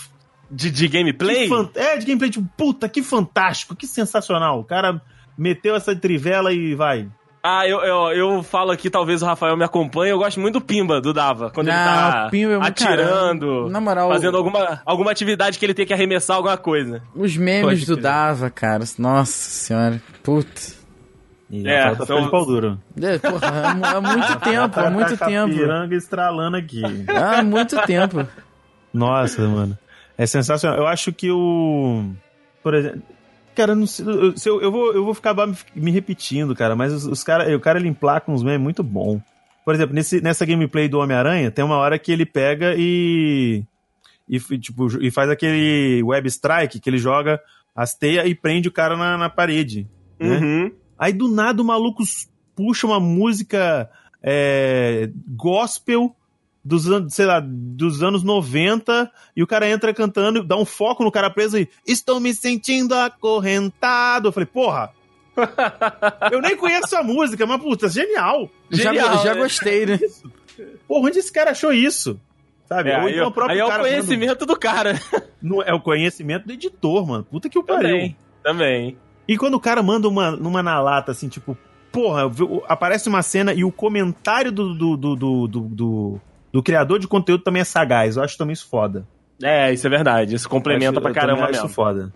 De, de gameplay? É, de gameplay, tipo, puta, que fantástico, que sensacional. O cara meteu essa trivela e vai. Ah, eu, eu, eu falo aqui, talvez o Rafael me acompanhe. Eu gosto muito do Pimba, do Dava. Quando ele tá é atirando, Na moral, fazendo alguma, alguma atividade que ele tem que arremessar alguma coisa. Os memes Pode do crer. Dava, cara. Nossa senhora. Puta. E é, tá são... de pau duro. É, porra, há, muito <laughs> tempo, há muito tempo. piranga estralando aqui. Há muito tempo. Nossa, mano. É sensacional. Eu acho que o. Por exemplo. Cara, não sei, eu, eu, vou, eu vou ficar me repetindo, cara, mas os, os cara, o cara ele emplaca uns memes muito bom. Por exemplo, nesse, nessa gameplay do Homem-Aranha, tem uma hora que ele pega e. E, tipo, e faz aquele web strike que ele joga as teias e prende o cara na, na parede. Né? Uhum. Aí do nada o maluco puxa uma música é, gospel dos anos, sei lá, dos anos 90 e o cara entra cantando, dá um foco no cara preso e estou me sentindo acorrentado. Eu falei, porra, <laughs> eu nem conheço a música, mas puta, genial. genial já, já né? gostei, né? Porra, onde esse cara achou isso? Sabe? É, Ou então o próprio aí é o conhecimento falando, do cara. <laughs> Não, é o conhecimento do editor, mano. Puta que o pariu. Também, também. E quando o cara manda uma, uma na lata, assim, tipo, porra, aparece uma cena e o comentário do, do, do, do, do, do criador de conteúdo também é sagaz. Eu acho também isso foda. É, isso é verdade. Isso complementa acho, pra caramba eu mesmo. Isso foda.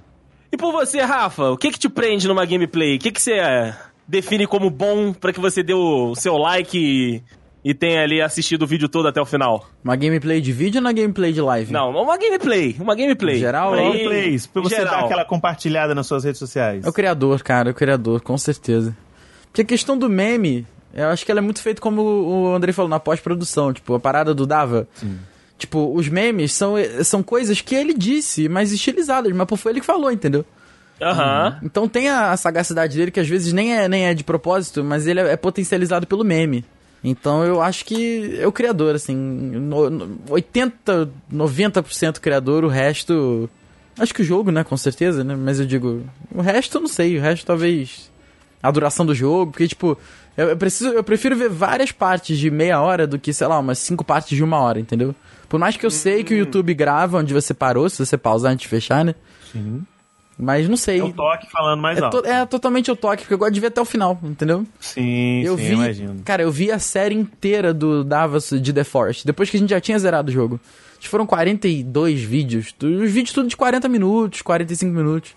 E por você, Rafa, o que que te prende numa gameplay? O que que você é, define como bom para que você dê o seu like e, e tenha ali assistido o vídeo todo até o final? Uma gameplay de vídeo ou uma gameplay de live? Não, uma gameplay. Uma gameplay. Em geral? Aí, gameplays, pra você geral. dar aquela compartilhada nas suas redes sociais. É o criador, cara, é o criador, com certeza. Porque a questão do meme, eu acho que ela é muito feita como o Andrei falou, na pós-produção. Tipo, a parada do Dava. Sim. Tipo, os memes são, são coisas que ele disse, mas estilizadas, mas pô, foi ele que falou, entendeu? Aham. Uhum. Então tem a, a, sagacidade dele, que às vezes nem é, nem é de propósito, mas ele é, é potencializado pelo meme. Então eu acho que é o criador, assim. No, no, 80, 90% criador, o resto. Acho que o jogo, né? Com certeza, né? Mas eu digo. O resto eu não sei. O resto talvez. A duração do jogo, porque, tipo, Eu, eu preciso, eu prefiro ver várias partes de meia hora do que, sei lá, umas cinco partes de uma hora, entendeu? Por mais que eu sei que o YouTube grava onde você parou, se você pausar antes de fechar, né? Sim. Mas não sei. É o toque falando mais É, alto. to- é totalmente o toque, porque eu gosto de ver até o final, entendeu? Sim, eu sim, vi, imagino. cara, eu vi a série inteira do Davos de The Forest, depois que a gente já tinha zerado o jogo. Foram 42 vídeos, os vídeos tudo de 40 minutos, 45 minutos.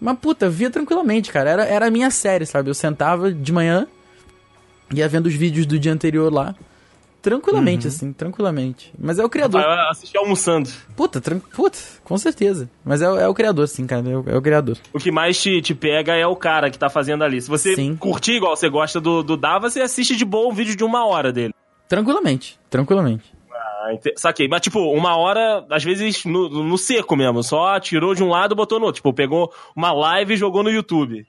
Mas puta, via tranquilamente, cara, era, era a minha série, sabe? Eu sentava de manhã, ia vendo os vídeos do dia anterior lá, tranquilamente, assim, tranquilamente. Mas é o criador. Vai assistir almoçando. Puta, tran... puta, com certeza. Mas é, o- é o criador, sim, cara, é o, é o criador. O que mais te, te pega é o cara que tá fazendo ali. Se você Sim. curtir igual você gosta do, do Dava, você assiste de boa um vídeo de uma hora dele. Tranquilamente, tranquilamente. Ah, ente- Saquei. Mas, tipo, uma hora, às vezes, no, no seco mesmo. Só tirou de um lado e botou no outro. Tipo, pegou uma live e jogou no YouTube.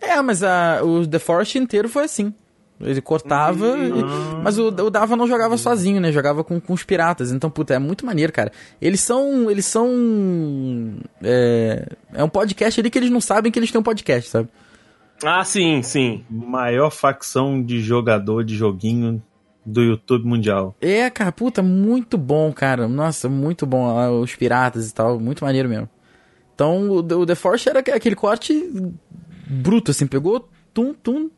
É, mas a, o The Forest inteiro foi assim. Ele cortava, e- mas o, o Dava não jogava sozinho, né? Jogava com, com os piratas. Então, puta, é muito maneiro, cara. Eles são. Eles são. É, é um podcast ali que eles não sabem que eles têm um podcast, sabe? Ah, sim, sim. Maior facção de jogador de joguinho do YouTube mundial. É, cara, puta, muito bom, cara. Nossa, muito bom. lá, Os piratas e tal, muito maneiro mesmo. Então, o, o The Force era aquele corte bruto, assim, pegou, tum, tum,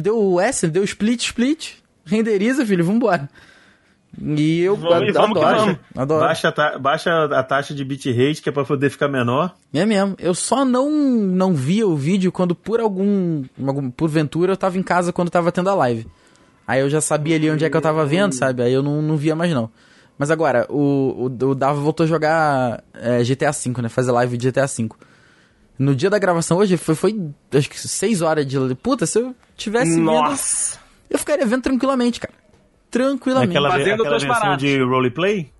deu o S, deu split, split, renderiza, filho, vambora. E eu Vamos- adoro, vamos. adoro. Baixa, a ta- baixa a taxa de bitrate, que é pra poder ficar menor. É mesmo. Eu só não não via o vídeo quando por algum, algum por ventura eu tava em casa quando tava tendo a live. Aí eu já sabia ali onde é que eu tava vendo, sabe? Aí eu não, não via mais não. Mas agora, o, o, o Dava voltou a jogar é, GTA V, né? Fazer live de GTA V. No dia da gravação hoje foi, foi acho que 6 horas de. Puta, se eu tivesse vendo. Nossa. Eu ficaria vendo tranquilamente, cara. Tranquilamente. Aquela, Fazendo aquela versão paradas. de roleplay.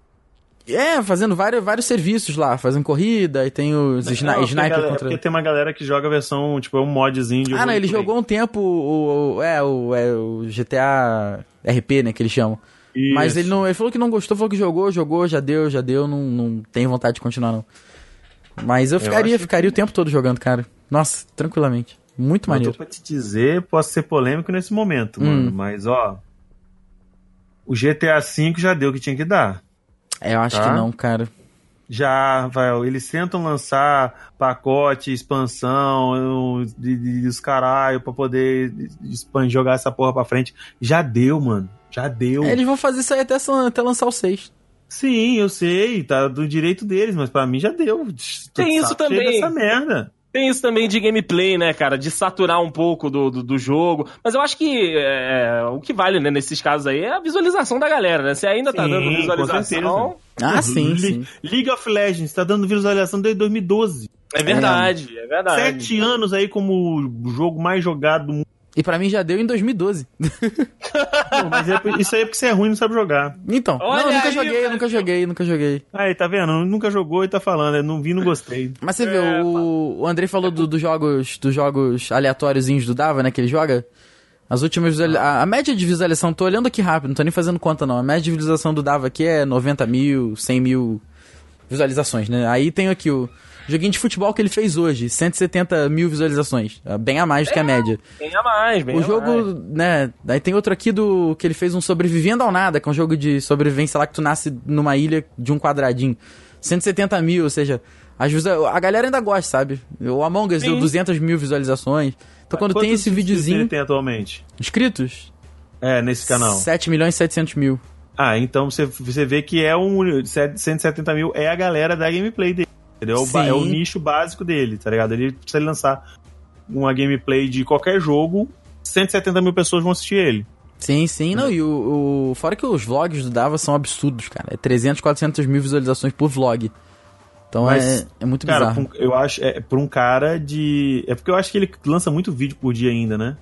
É, fazendo vários, vários serviços lá, fazendo corrida, e tem os sni Não, sniper galera- contra. Porque tem uma galera que joga a versão, tipo, é um modzinho de Ah, não, ele roleplay. jogou um tempo o, o- é, o, é, o GTA RP, né, que eles chamam. Mas Isso. ele não, ele falou que não gostou, falou que jogou, jogou, já deu, já deu, não, não tem vontade de continuar não. Mas eu ficaria, acho ficaria o tempo todo jogando, cara. Nossa, tranquilamente. Muito Eu tô maneiro. pra te dizer, posso ser polêmico nesse momento, Hum. mano. Mas, ó. O GTA V já deu o que tinha que dar. É, eu acho Tá. que não, cara. Já, vai, eles tentam lançar pacote, expansão, eu- dos caralho pra poder jogar essa porra pra frente. Já deu, mano. Já deu. É, eles vão fazer isso aí até, até lançar o 6. Sim, eu sei, tá do direito deles, mas pra mim já deu. Tô Tem isso também. Dessa merda. Tem isso também de gameplay, né, cara? De saturar um pouco do, do, do jogo. Mas eu acho que é, o que vale, né, nesses casos aí é a visualização da galera, né? Você ainda tá Sim, dando com visualização. Ah, sim, Le- sim. League of Legends tá dando visualização desde 2012. É verdade, é verdade. Sete anos aí como o jogo mais jogado do mundo. E pra mim já deu em 2012. <laughs> Não, mas é isso aí é porque você é ruim e não sabe jogar. Então, Olha não, eu nunca aí, joguei, eu nunca joguei, nunca joguei. Aí, tá vendo? Nunca jogou e tá falando. Eu não vi, não gostei. Mas você vê, o, o Andrei falou do- dos jogos dos jogos aleatóriozinhos do Dava, né, que ele joga. As últimas a, a média de visualização, tô olhando aqui rápido, não tô nem fazendo conta não. A média de visualização do Dava aqui é 90 mil, 100 mil visualizações, né? Aí tem aqui o joguinho de futebol que ele fez hoje, 170 mil visualizações, é bem a mais do que a média. Bem a mais, bem O jogo, mais. né? Aí tem outro aqui do que ele fez um Sobrevivendo ao Nada, que é um jogo de sobrevivência lá que tu nasce numa ilha de um quadradinho. 170 mil, ou seja, a galera ainda gosta, sabe? O Among Us deu Sim. 200 mil visualizações. Então quando tem esse videozinho. ele tem atualmente? Inscritos? É, nesse canal. 7 milhões e 700 mil. Ah, então você, você vê que é um. 170 mil é a galera da gameplay dele. Entendeu? É o Sim. É o nicho básico dele, tá ligado? Ele, se ele lançar uma gameplay de qualquer jogo, 170 mil pessoas vão assistir ele. Sim, sim. Não, e o, o- Fora que os vlogs do Dava são absurdos, cara. É 300, 400 mil visualizações por vlog. Então Mas, é, é muito Cara, bizarro. um- eu acho. É, pra um cara de. É porque eu acho que ele lança muito vídeo por dia ainda, né?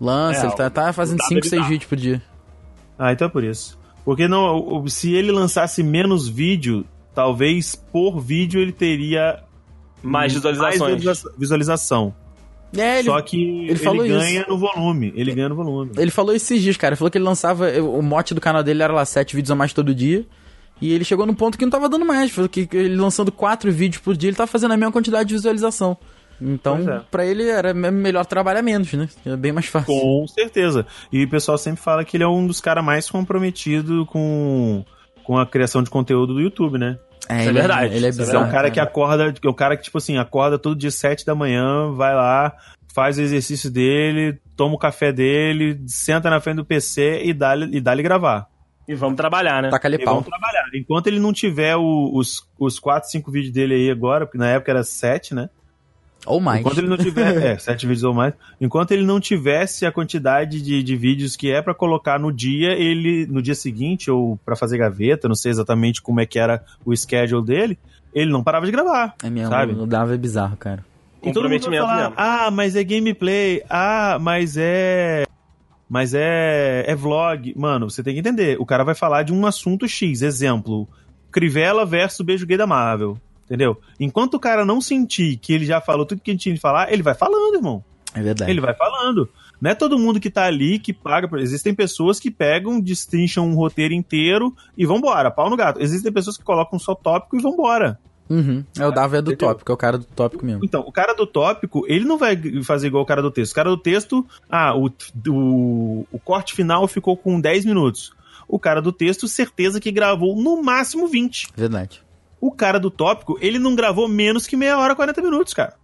Lança, É, ele tá, tá fazendo o 5, Dava, 6 ele dá. vídeos por dia. Ah, então é por isso. Porque não, se ele lançasse menos vídeo, talvez por vídeo ele teria Mais visualizações. mais visualiza- visualização. É, ele, Só que ele ele, ganha isso. no volume. Ele ganha no volume. Ele falou esses dias, cara. Ele falou que ele lançava. O mote do canal dele era lá, sete vídeos a mais todo dia. E ele chegou num ponto que não tava dando mais. Falou que ele lançando quatro vídeos por dia, ele tava fazendo a mesma quantidade de visualização. Então, Pois é. pra ele era me- melhor trabalhar menos, né? É bem mais fácil. Com certeza. E o pessoal sempre fala que ele é um dos caras mais comprometidos com, com a criação de conteúdo do YouTube, né? É, Isso é ele verdade, Ele é é É bizarro. um cara que acorda, é um cara que, tipo assim, acorda todo dia 7 da manhã, vai lá, faz o exercício dele, toma o café dele, senta na frente do PC e dá-lhe e dá gravar. E vamos trabalhar, né? Taca-lhe E vamos pau. trabalhar. Enquanto ele não tiver o- os, os 4, 5 vídeos dele aí agora, porque na época era 7, né? Ou mais. Enquanto ele não tiver. <laughs> é, 7 vídeos ou mais. Enquanto ele não tivesse a quantidade de, de vídeos que é pra colocar no dia, ele. No dia seguinte, ou pra fazer gaveta, não sei exatamente como é que era o schedule dele, ele não parava de gravar. É mesmo, sabe? o Dava é bizarro, cara. E todo mundo falar, mesmo. ah, mas é gameplay, ah, mas é. Mas é. É vlog. Mano, você tem que entender. O cara vai falar de um assunto X. Exemplo: Crivella versus Beijo Gay da Marvel. Entendeu? Enquanto o cara não sentir que ele já falou tudo que ele tinha de falar, ele vai falando, irmão. É verdade. Ele vai falando. Não é todo mundo que tá ali que paga. Existem pessoas que pegam, destrincham um roteiro inteiro e vambora, pau no gato. Existem pessoas que colocam só tópico e vambora. Uhum. É, o Dava é do Entendeu? tópico, é o cara do tópico mesmo. Então, o cara do tópico, ele não vai fazer igual o cara do texto. O cara do texto, ah, o, o, o corte final ficou com 10 minutos. O cara do texto, certeza que gravou no máximo 20. Verdade. O cara do tópico, ele não gravou menos que meia hora, 40 minutos, cara.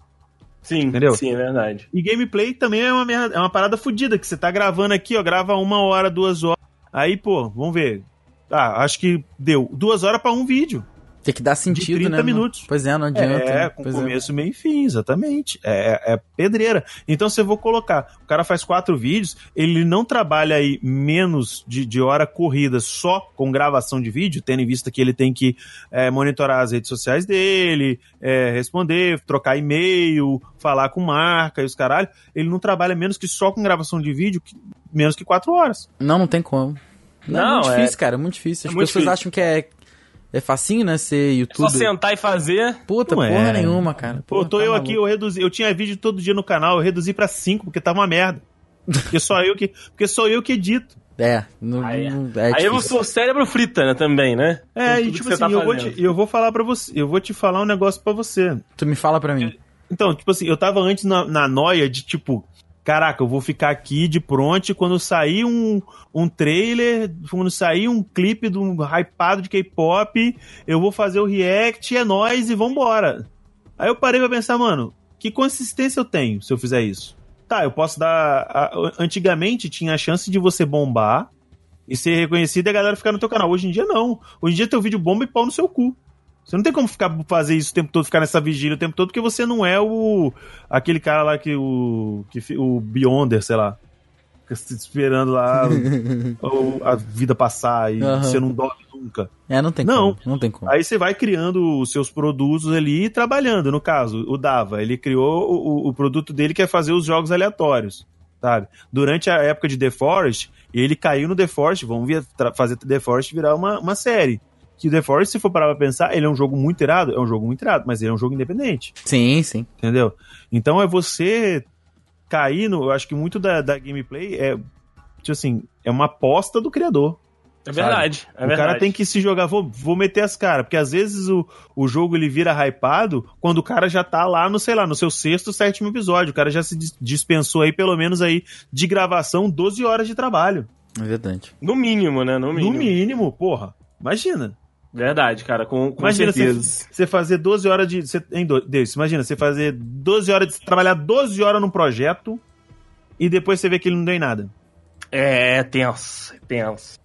Sim, Entendeu? sim, é verdade. E gameplay também é uma, merda, é uma parada fodida, que você tá gravando aqui, ó, grava uma hora, duas horas. Aí, pô, vamos ver. Ah, acho que deu duas horas pra um vídeo. Tem que dar sentido, 30 né? minutos. Pois é, não adianta. É, né? com Pois é. começo, meio e fim, exatamente. É, é pedreira. Então, se eu vou colocar, o cara faz quatro vídeos, ele não trabalha aí menos de, de hora corrida só com gravação de vídeo, tendo em vista que ele tem que é, monitorar as redes sociais dele, é, responder, trocar e-mail, falar com marca e os caralho. Ele não trabalha menos que só com gravação de vídeo, que- menos que quatro horas. Não, não tem como. Não, Não, é muito é- difícil, cara. É muito difícil. As É muito pessoas difícil. acham que é, é facinho, né? Ser Só youtuber. sentar e fazer. Puta, Não porra é. nenhuma, cara. Pô, Porra, tô tá eu maluco. aqui, eu reduzi, eu tinha vídeo todo dia no canal, eu reduzi pra cinco, porque tava uma merda. Porque só eu que, porque só eu que edito. É, não, Aí, não- é aí o difícil. seu cérebro frita, né, também, né? É, Com e tipo assim, tá eu, vou te, eu vou falar pra você, eu vou te falar um negócio pra você. Tu me fala pra mim. Então, tipo assim, eu tava antes na, na noia de tipo, caraca, eu vou ficar aqui de pronto quando sair um, um trailer, quando sair um clipe de um hypado de K-pop, eu vou fazer o react, é nóis e vambora. Aí eu parei pra pensar, mano, que consistência eu tenho se eu fizer isso? Tá, eu posso dar. antigamente tinha a chance de você bombar e ser reconhecido e a galera ficar no teu canal. Hoje em dia não. Hoje em dia teu vídeo bomba e pau no seu cu. Você não tem como ficar fazer isso o tempo todo, ficar nessa vigília o tempo todo, porque você não é o. aquele cara lá que o. Que, o Beyonder, sei lá. Fica se esperando lá <laughs> o- a vida passar e Aham. você não dorme nunca. É, não tem Não. como. Não tem como. Aí você vai criando os seus produtos ali e trabalhando. No caso, o Dava, ele criou o, o- produto dele que é fazer os jogos aleatórios, sabe? Durante a época de The Forest, ele caiu no The Forest, vamos vir tra- fazer The Forest virar uma, uma série. Que o The Forest, se for parar pra pensar, ele é um jogo muito irado, é um jogo muito irado, mas ele é um jogo independente, Sim, sim. entendeu? Então é você cair no. Eu acho que muito da, da gameplay é. Tipo assim, é uma aposta do criador É verdade. É o verdade. cara tem que se jogar, vou, vou meter as caras, porque às vezes o, o jogo ele vira hypado quando o cara já tá lá no, sei lá, no seu sexto, sétimo episódio. O cara já se dis- dispensou aí, pelo menos aí, de gravação, 12 horas de trabalho. É verdade. No mínimo, né? No mínimo. No mínimo, porra. Imagina. Verdade, cara, com, com Imagina certeza. você, você fazer 12 horas de. Você, em do, Deus, imagina, você fazer 12 horas de. trabalhar 12 horas num projeto e depois você vê que ele não deu em nada. É, tenso, é tenso.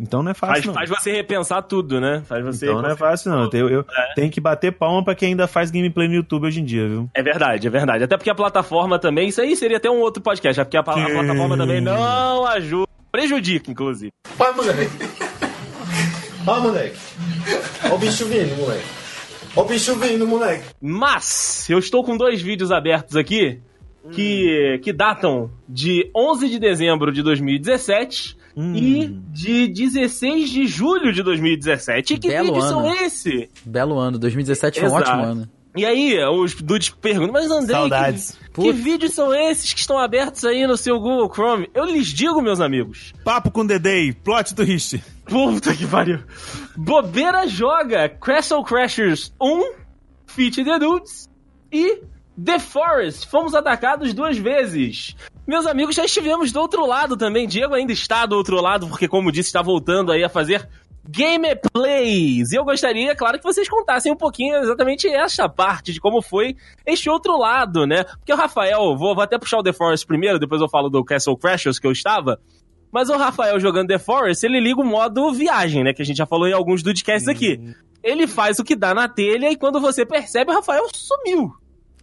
Então não é fácil. Faz, não. faz você repensar tudo, né? Faz você. Então não é fácil, não. Eu, eu tenho que bater palma pra quem ainda faz gameplay no YouTube hoje em dia, viu? É verdade, é verdade. Até porque a plataforma também, isso aí seria até um outro podcast, porque a, pa- a plataforma também não ajuda. Prejudica, inclusive. Vai, moleque. <laughs> Ó, moleque. Ó o bicho vindo, moleque. Ó o bicho vindo, moleque. Mas, eu estou com dois vídeos abertos aqui que, que datam de 11 de dezembro de 2017 Hum. e de 16 de julho de 2017. E que Belo vídeos ano. são esse? Belo ano. 2017 foi um ótimo ano. E aí, os dudes perguntam, mas André, Saudades. que, que vídeos são esses que estão abertos aí no seu Google Chrome? Eu lhes digo, meus amigos. Papo com Dedei, plot twist. Puta que pariu. Bobeira joga Castle Crashers 1, Fit the Dudes e The Forest, fomos atacados duas vezes. Meus amigos, já estivemos do outro lado também. Diego ainda está do outro lado, porque, como disse, está voltando aí a fazer gameplays. E eu gostaria, claro, que vocês contassem um pouquinho exatamente essa parte de como foi este outro lado, né? Porque o Rafael, vou, vou até puxar o The Forest primeiro, depois eu falo do Castle Crashers que eu estava. Mas o Rafael jogando The Forest, ele liga o modo viagem, né? Que a gente já falou em alguns podcasts aqui. Ele faz o que dá na telha e quando você percebe, o Rafael sumiu.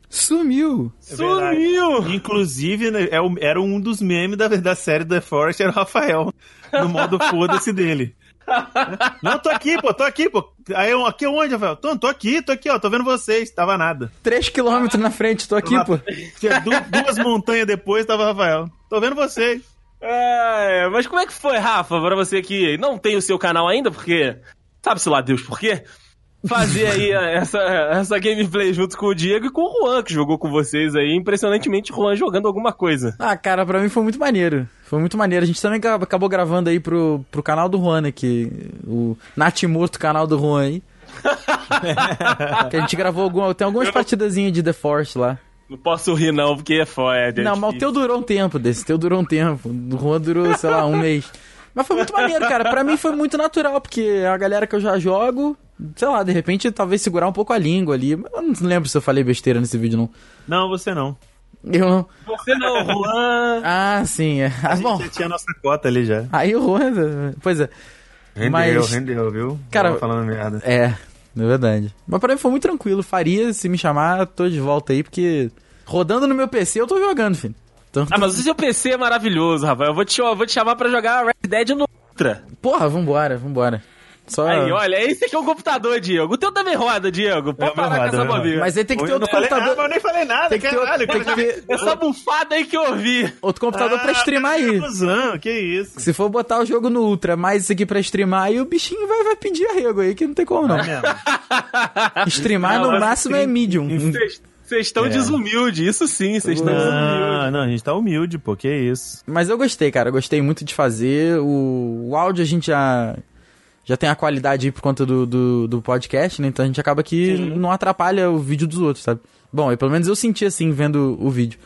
Sumiu. É sumiu! Inclusive, né, é era um dos memes da, da série The Forest, era o Rafael. No modo <laughs> foda-se dele. Não, tô aqui, pô, tô aqui, pô. Aí eu, aqui onde, Rafael? Tô, tô aqui, tô aqui, ó, tô vendo vocês. Tava nada. 3km na frente, tô aqui, pô. Duas montanhas depois, tava o Rafael. Tô vendo vocês. É, mas como é que foi, Rafa, pra você que não tem o seu canal ainda, porque sabe-se lá Deus por quê? Fazer aí essa, essa gameplay junto com o Diego e com o Juan, que jogou com vocês aí. Impressionantemente, o Juan jogando alguma coisa. Ah, cara, pra mim foi muito maneiro. Foi muito maneiro. A gente também ca- acabou gravando aí pro, pro canal do Juan aqui. O Natimorto canal do Juan aí. <laughs> que a gente gravou algum, tem algumas partidazinhas de The Force lá. Não posso rir, não, porque é foda. Não, mas o teu durou um tempo desse. O teu durou um tempo. Do Juan durou, sei lá, um <laughs> mês. Mas foi muito maneiro, cara. Pra mim foi muito natural, porque é a galera que eu já jogo, sei lá, de repente talvez segurar um pouco a língua ali. Eu não lembro se eu falei besteira nesse vídeo, não. Não, você não. Eu não. Você não, Juan. <laughs> Ah, sim. É. Ah, A gente bom, já tinha a nossa cota ali já. aí o Juan. Pois é. Rendeu, Mas- rendeu, viu? Cara- Tava falando merda. É, é verdade. Mas pra mim foi muito tranquilo. Faria, se me chamar, tô de volta aí, porque rodando no meu PC eu tô jogando, filho. Então, Ah, mas o seu PC é maravilhoso, Rafael. Eu vou te, eu vou te chamar pra jogar Red Dead no Ultra. porra, vambora, vambora. Só... Aí, olha, esse aqui é o computador, Diego. O teu também roda, Diego. Pode É parar com roda, essa é. Mas aí tem que ter Eu outro nada, computador. mas eu nem falei nada, Tem que ter, caralho. tem que ter Essa bufada aí que eu ouvi. outro computador pra streamar aí. Ilusão, que isso. Se for botar o jogo no Ultra, mais isso aqui pra streamar, aí o bichinho vai, vai pedir arrego aí, que não tem como não. É mesmo. <laughs> Streamar Não, no máximo é medium. Vocês estão É. desumildes, isso sim, vocês estão desumildes. Não, não, a gente tá humilde, pô, que isso. Mas eu gostei, cara. Eu gostei muito de fazer. O, o áudio a gente já. Já tem a qualidade aí por conta do, do, do podcast, né? Então a gente acaba que não atrapalha o vídeo dos outros, sabe? Bom, e pelo menos eu senti assim vendo o vídeo.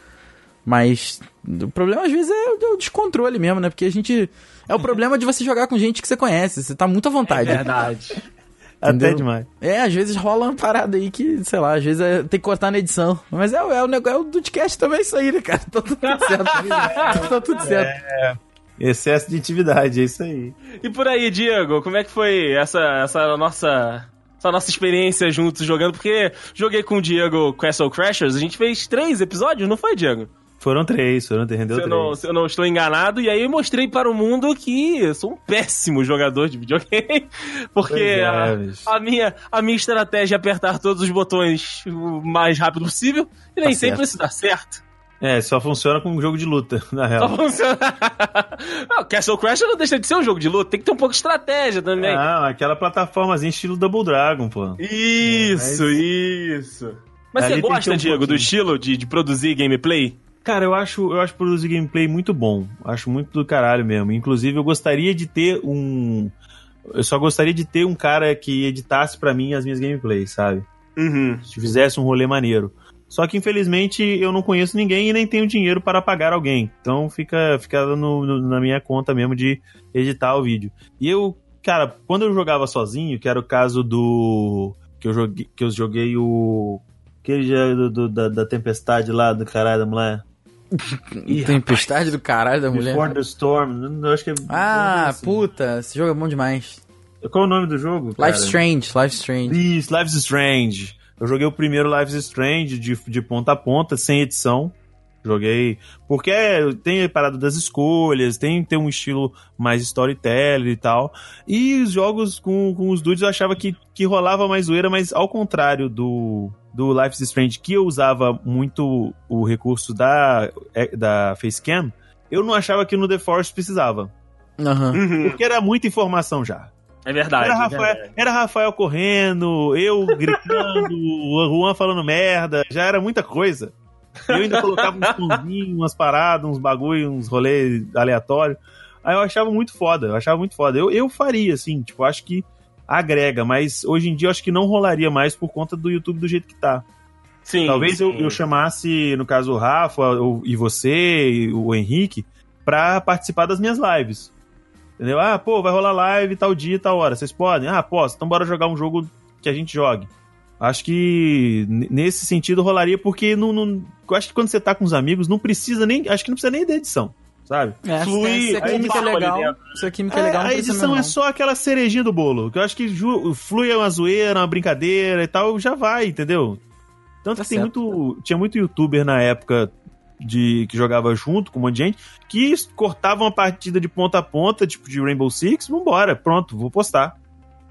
Mas o problema às vezes é o descontrole mesmo, né? Porque a gente. É o problema de você jogar com gente que você conhece. Você tá muito à vontade. Verdade. <laughs> Até Entendeu? demais. É, às vezes rola uma parada aí que, sei lá, às vezes é- tem que cortar na edição. Mas é, o- é o negócio é o podcast também isso aí, né, cara? Tá tudo certo. <laughs> tá tudo certo. Excesso de intimidade, é isso aí. E por aí, Diego, como é que foi essa, essa nossa. Essa nossa experiência juntos jogando, porque joguei com o Diego Castle Crashers, a gente fez três episódios, não foi, Diego? Foram três, foram três, rendeu Se três. não, se eu não estou enganado, e aí eu mostrei para o mundo que eu sou um péssimo jogador de videogame, <laughs> porque é, a, a minha, a minha estratégia é apertar todos os botões o mais rápido possível, e nem Tá sempre certo. isso dá certo. É, só funciona com um jogo de luta, <laughs> na Só real. funciona. não, <laughs> Castle Crash não deixa de ser um jogo de luta, tem que ter um pouco de estratégia também. Ah, aquela plataformazinha estilo Double Dragon, pô. Isso, isso. Mas Ali você gosta, um Diego, do pouquinho. estilo de, de produzir gameplay? Cara, eu acho, eu acho produzir gameplay muito bom. Acho muito do caralho mesmo. Inclusive, eu gostaria de ter um. Eu só gostaria de ter um cara que editasse pra mim as minhas gameplays, sabe? Uhum. Se fizesse um rolê maneiro. Só que infelizmente eu não conheço ninguém e nem tenho dinheiro para pagar alguém. Então fica, fica no- no- na minha conta mesmo de editar o vídeo. E eu, cara, quando eu jogava sozinho, que era o caso do. Que eu joguei, que eu joguei o. Aquele dia do, do- da, da tempestade lá do caralho da mulher. <laughs> Tempestade do caralho da mulher. Before the Storm. Eu acho que é. Ah, assim. puta, esse jogo é bom demais. Qual é o nome do jogo? cara? Life Strange, Life Strange. Isso, Life Strange. Eu joguei o primeiro Life is Strange de, de ponta a ponta, sem edição. Joguei. Porque tem a parada das escolhas, tem, tem um estilo mais storyteller e tal. E os jogos com, com os dudes eu achava que, que rolava mais zoeira, mas ao contrário do, do Life is Strange, que eu usava muito o recurso da, é, da Facecam, eu não achava que no The Force precisava. Uhum. Porque era muita informação já. É verdade. Era é Rafael, verdade. era Rafael correndo, eu gritando, <laughs> o Juan falando merda, já era muita coisa. Eu ainda colocava uns pãozinhos, umas paradas, uns bagulho, uns rolês aleatórios. Aí eu achava muito foda, eu achava muito foda. Eu, eu faria, assim, tipo, acho que agrega, mas hoje em dia eu acho que não rolaria mais por conta do YouTube do jeito que tá. Sim. Talvez eu, sim. eu chamasse, no caso, o Rafa e você, e o Henrique, pra participar das minhas lives. Entendeu? Ah, pô, vai rolar live tal dia, tal hora. Vocês podem? Ah, posso. Então bora jogar um jogo que a gente jogue. Acho que nesse sentido rolaria, porque não, não- eu acho que quando você tá com os amigos, não precisa nem. Acho que não precisa nem da edição, sabe? É, Flui, se a aí química é legal, se a química é É, legal, a edição é só aquela cerejinha do bolo. Que eu acho que flui uma zoeira, uma brincadeira e tal, já vai, entendeu? Tanto Tá que tem muito. Tinha muito youtuber na época de que jogava junto com um monte de gente que cortava uma partida de ponta a ponta, tipo de Rainbow Six, vambora, pronto, vou postar.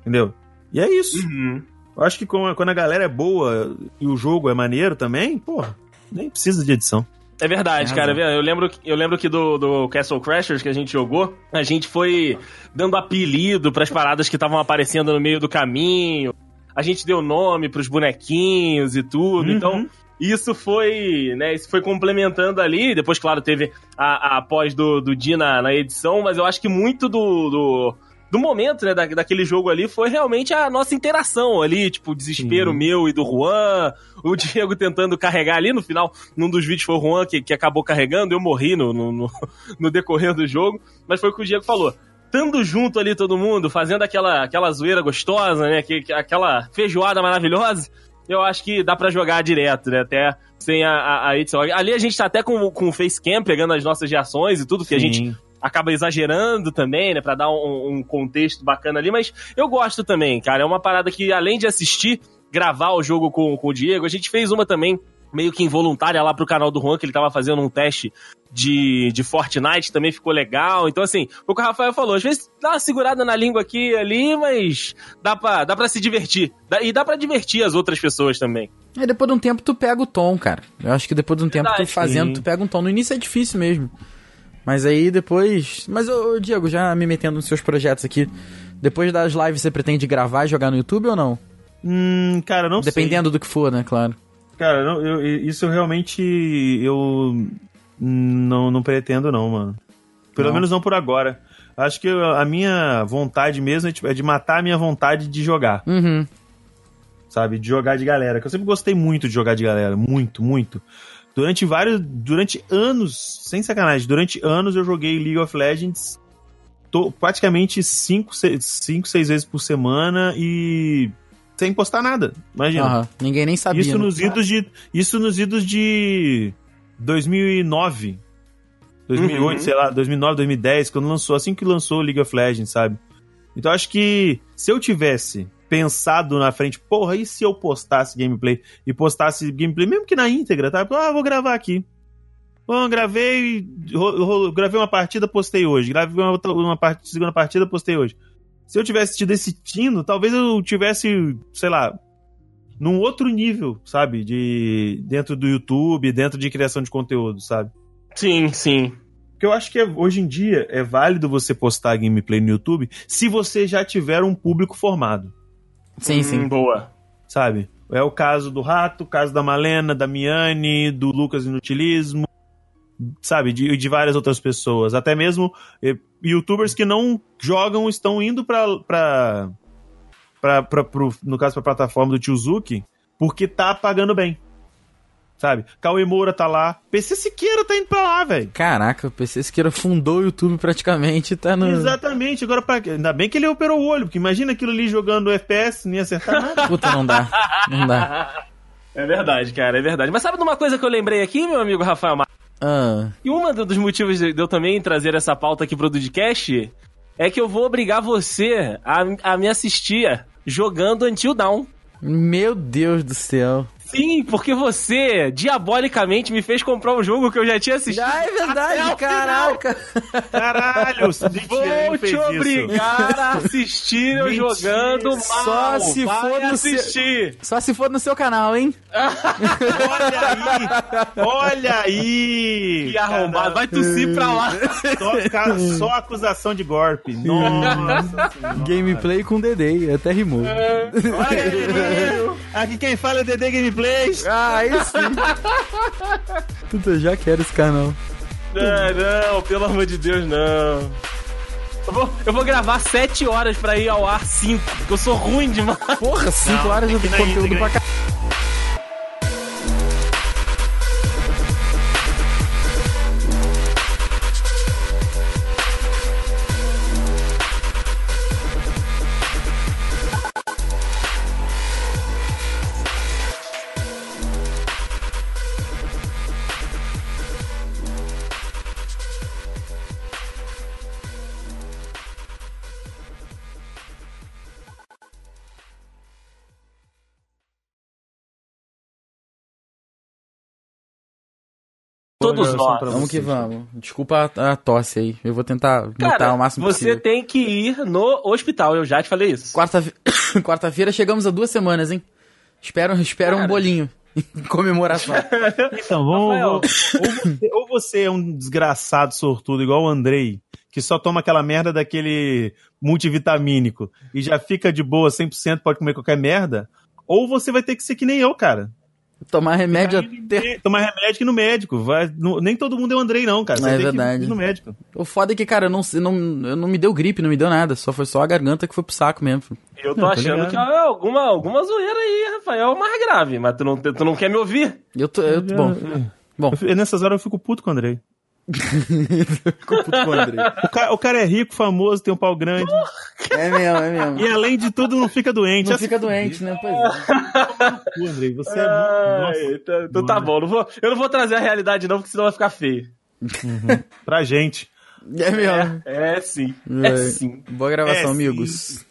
Entendeu? E é isso. Uhum. Eu acho que quando a galera é boa e o jogo é maneiro também, porra, nem precisa de edição. É verdade, Tem cara. Eu lembro, eu lembro que do, do Castle Crashers que a gente jogou, a gente foi dando apelido pras paradas que estavam aparecendo no meio do caminho. A gente deu nome pros bonequinhos e tudo. Uhum. Então, isso foi, né, isso foi complementando ali. Depois, claro, teve a, a pós do, do Di na, na edição, mas eu acho que muito do, do, do momento, né, da, daquele jogo ali foi realmente a nossa interação ali, tipo, o desespero Sim. meu e do Juan, o <laughs> Diego tentando carregar ali no final, num dos vídeos foi o Juan que, que acabou carregando, eu morri no, no, <laughs> no, decorrer do jogo, mas foi o que o Diego falou. Estando junto ali todo mundo, fazendo aquela, aquela zoeira gostosa, né? Que- aquela feijoada maravilhosa, eu acho que dá pra jogar direto, né? Até sem a, a, a edição. Ali a gente tá até com, com o facecam pegando as nossas reações e tudo, que a gente acaba exagerando também, né? Pra dar um, um contexto bacana ali, mas eu gosto também, cara. É uma parada que, além de assistir, gravar o jogo com, com o Diego, a gente fez uma também, meio que involuntária lá pro canal do Juan, que ele tava fazendo um teste de, de Fortnite, também ficou legal. Então, assim, foi o que o Rafael falou, às vezes dá uma segurada na língua aqui e ali, mas dá pra, dá pra se divertir. Dá- e dá pra divertir as outras pessoas também. Aí depois de um tempo tu pega o tom, cara. Eu acho que depois de um tempo tu fazendo, sim. tu pega um tom. No início é difícil mesmo. Mas aí depois. Mas, ô, ô, Diego, já me metendo nos seus projetos aqui. Depois das lives você pretende gravar e jogar no YouTube ou não? Hum, cara, não sei. Dependendo do que for, né, claro. Cara, não, eu- isso eu realmente eu não, não pretendo não, mano. Pelo Não. menos não por agora. Acho que eu- a minha vontade mesmo é, tipo, é de matar a minha vontade de jogar, Uhum. sabe? De jogar de galera. Que eu sempre gostei muito de jogar de galera, muito, muito. Durante vários, durante anos, sem sacanagem, durante anos eu joguei League of Legends to- praticamente 5, 6 vezes por semana e sem postar nada. Imagina. Ninguém nem sabia. Isso né? nos idos de isso nos idos de 2009. 2008, Uhum. sei lá, 2009, 2010, quando lançou, assim que lançou o League of Legends, sabe? Então acho que se eu tivesse pensado na frente, porra, e se eu postasse gameplay e postasse gameplay mesmo que na íntegra, tá? Ah, vou gravar aqui. Bom, gravei, ro- ro- gravei uma partida, postei hoje. Gravei uma, outra- uma part- segunda partida, postei hoje. Se eu tivesse tido esse tino, talvez eu tivesse, sei lá, num outro nível, sabe? De dentro do YouTube, dentro de criação de conteúdo, sabe? Sim, sim. Porque eu acho que é- hoje em dia é válido você postar gameplay no YouTube se você já tiver um público formado, Sim, sim. Hum, boa. sabe? É o caso do Rato, o caso da Malena, da Miane, do Lucas Inutilismo, sabe? De, de várias outras pessoas. Até mesmo eh, youtubers que não jogam estão indo pra. pra, pra, pra pro, no caso, pra plataforma do Tiozuki, porque tá pagando bem. Sabe? Cauê Moura tá lá. PC Siqueira tá indo pra lá, velho. Caraca, o PC Siqueira fundou o YouTube praticamente, tá no. Exatamente, agora pra... ainda bem que ele operou o olho, porque imagina aquilo ali jogando FPS, ia acertar nada. <laughs> Puta, não dá. Não dá. É verdade, cara, é verdade. Mas sabe de uma coisa que eu lembrei aqui, meu amigo Rafael Mar... Ah, E um dos motivos de eu também trazer essa pauta aqui pro Dudcast é que eu vou obrigar você a, a me assistir jogando Until Dawn. meu Deus do céu. Sim, porque você, diabolicamente, me fez comprar um jogo que eu já tinha assistido. Ah, é verdade, caraca. Caralho, Vou te isso. obrigar a assistir eu Mentira. jogando mal. Só se Vai for no seu- assistir. Só se for no seu canal, hein? Olha aí! Olha aí! Que arrombado. Vai tossir pra lá. Só, só acusação de golpe. Nossa senhora. Gameplay com Dedei, até rimou. Olha aí! <laughs> Aqui quem fala é DD Ah, aí sim. <laughs> Puta, eu já quero esse canal. Não, não, pelo amor de Deus, não. Eu vou, eu vou gravar 7 horas pra ir ao ar 5, porque eu sou ruim demais. Porra, 5 Não, horas de conteúdo pra cá. Todos nós. Vamos que vamos. Desculpa a, a tosse aí. Eu vou tentar Cara, o máximo você possível. tem que ir no hospital, eu já te falei isso. Quarta- <coughs> Quarta-feira chegamos a duas semanas, hein? Espero, espero um bolinho. <laughs> em comemoração. <laughs> Então, vamos, Rafael. ou, você, ou você é um desgraçado sortudo, igual o Andrei, que só toma aquela merda daquele multivitamínico e já fica de boa 100%, pode comer qualquer merda, ou você vai ter que ser que nem eu, cara. Tomar remédio até. Tomar remédio que no médico. Vai, no- nem todo mundo é o Andrei, não, cara. Você É tem verdade. que ir no médico. O foda é que, cara, eu não, eu não, eu não me deu gripe, não me deu nada. Só foi só a garganta que foi pro saco mesmo. Eu tô Não, tô achando ligado. que é alguma, alguma zoeira aí, Rafael, mais grave, mas tu não, tu não quer me ouvir. Eu tô. Eu, bom, bom. Eu nessas horas eu fico puto com o Andrei. <laughs> o cara, o cara é rico, famoso, tem um pau grande. É mesmo, é mesmo. E além de tudo, não fica doente. Não Assim, fica doente, né? Pois é. Pô, Andrei, você é muito. Nossa, então, então tá bom, não vou, eu não vou trazer a realidade não, porque senão vai ficar feio. pra gente. É mesmo. É sim, é sim. Boa gravação, É, sim. amigos.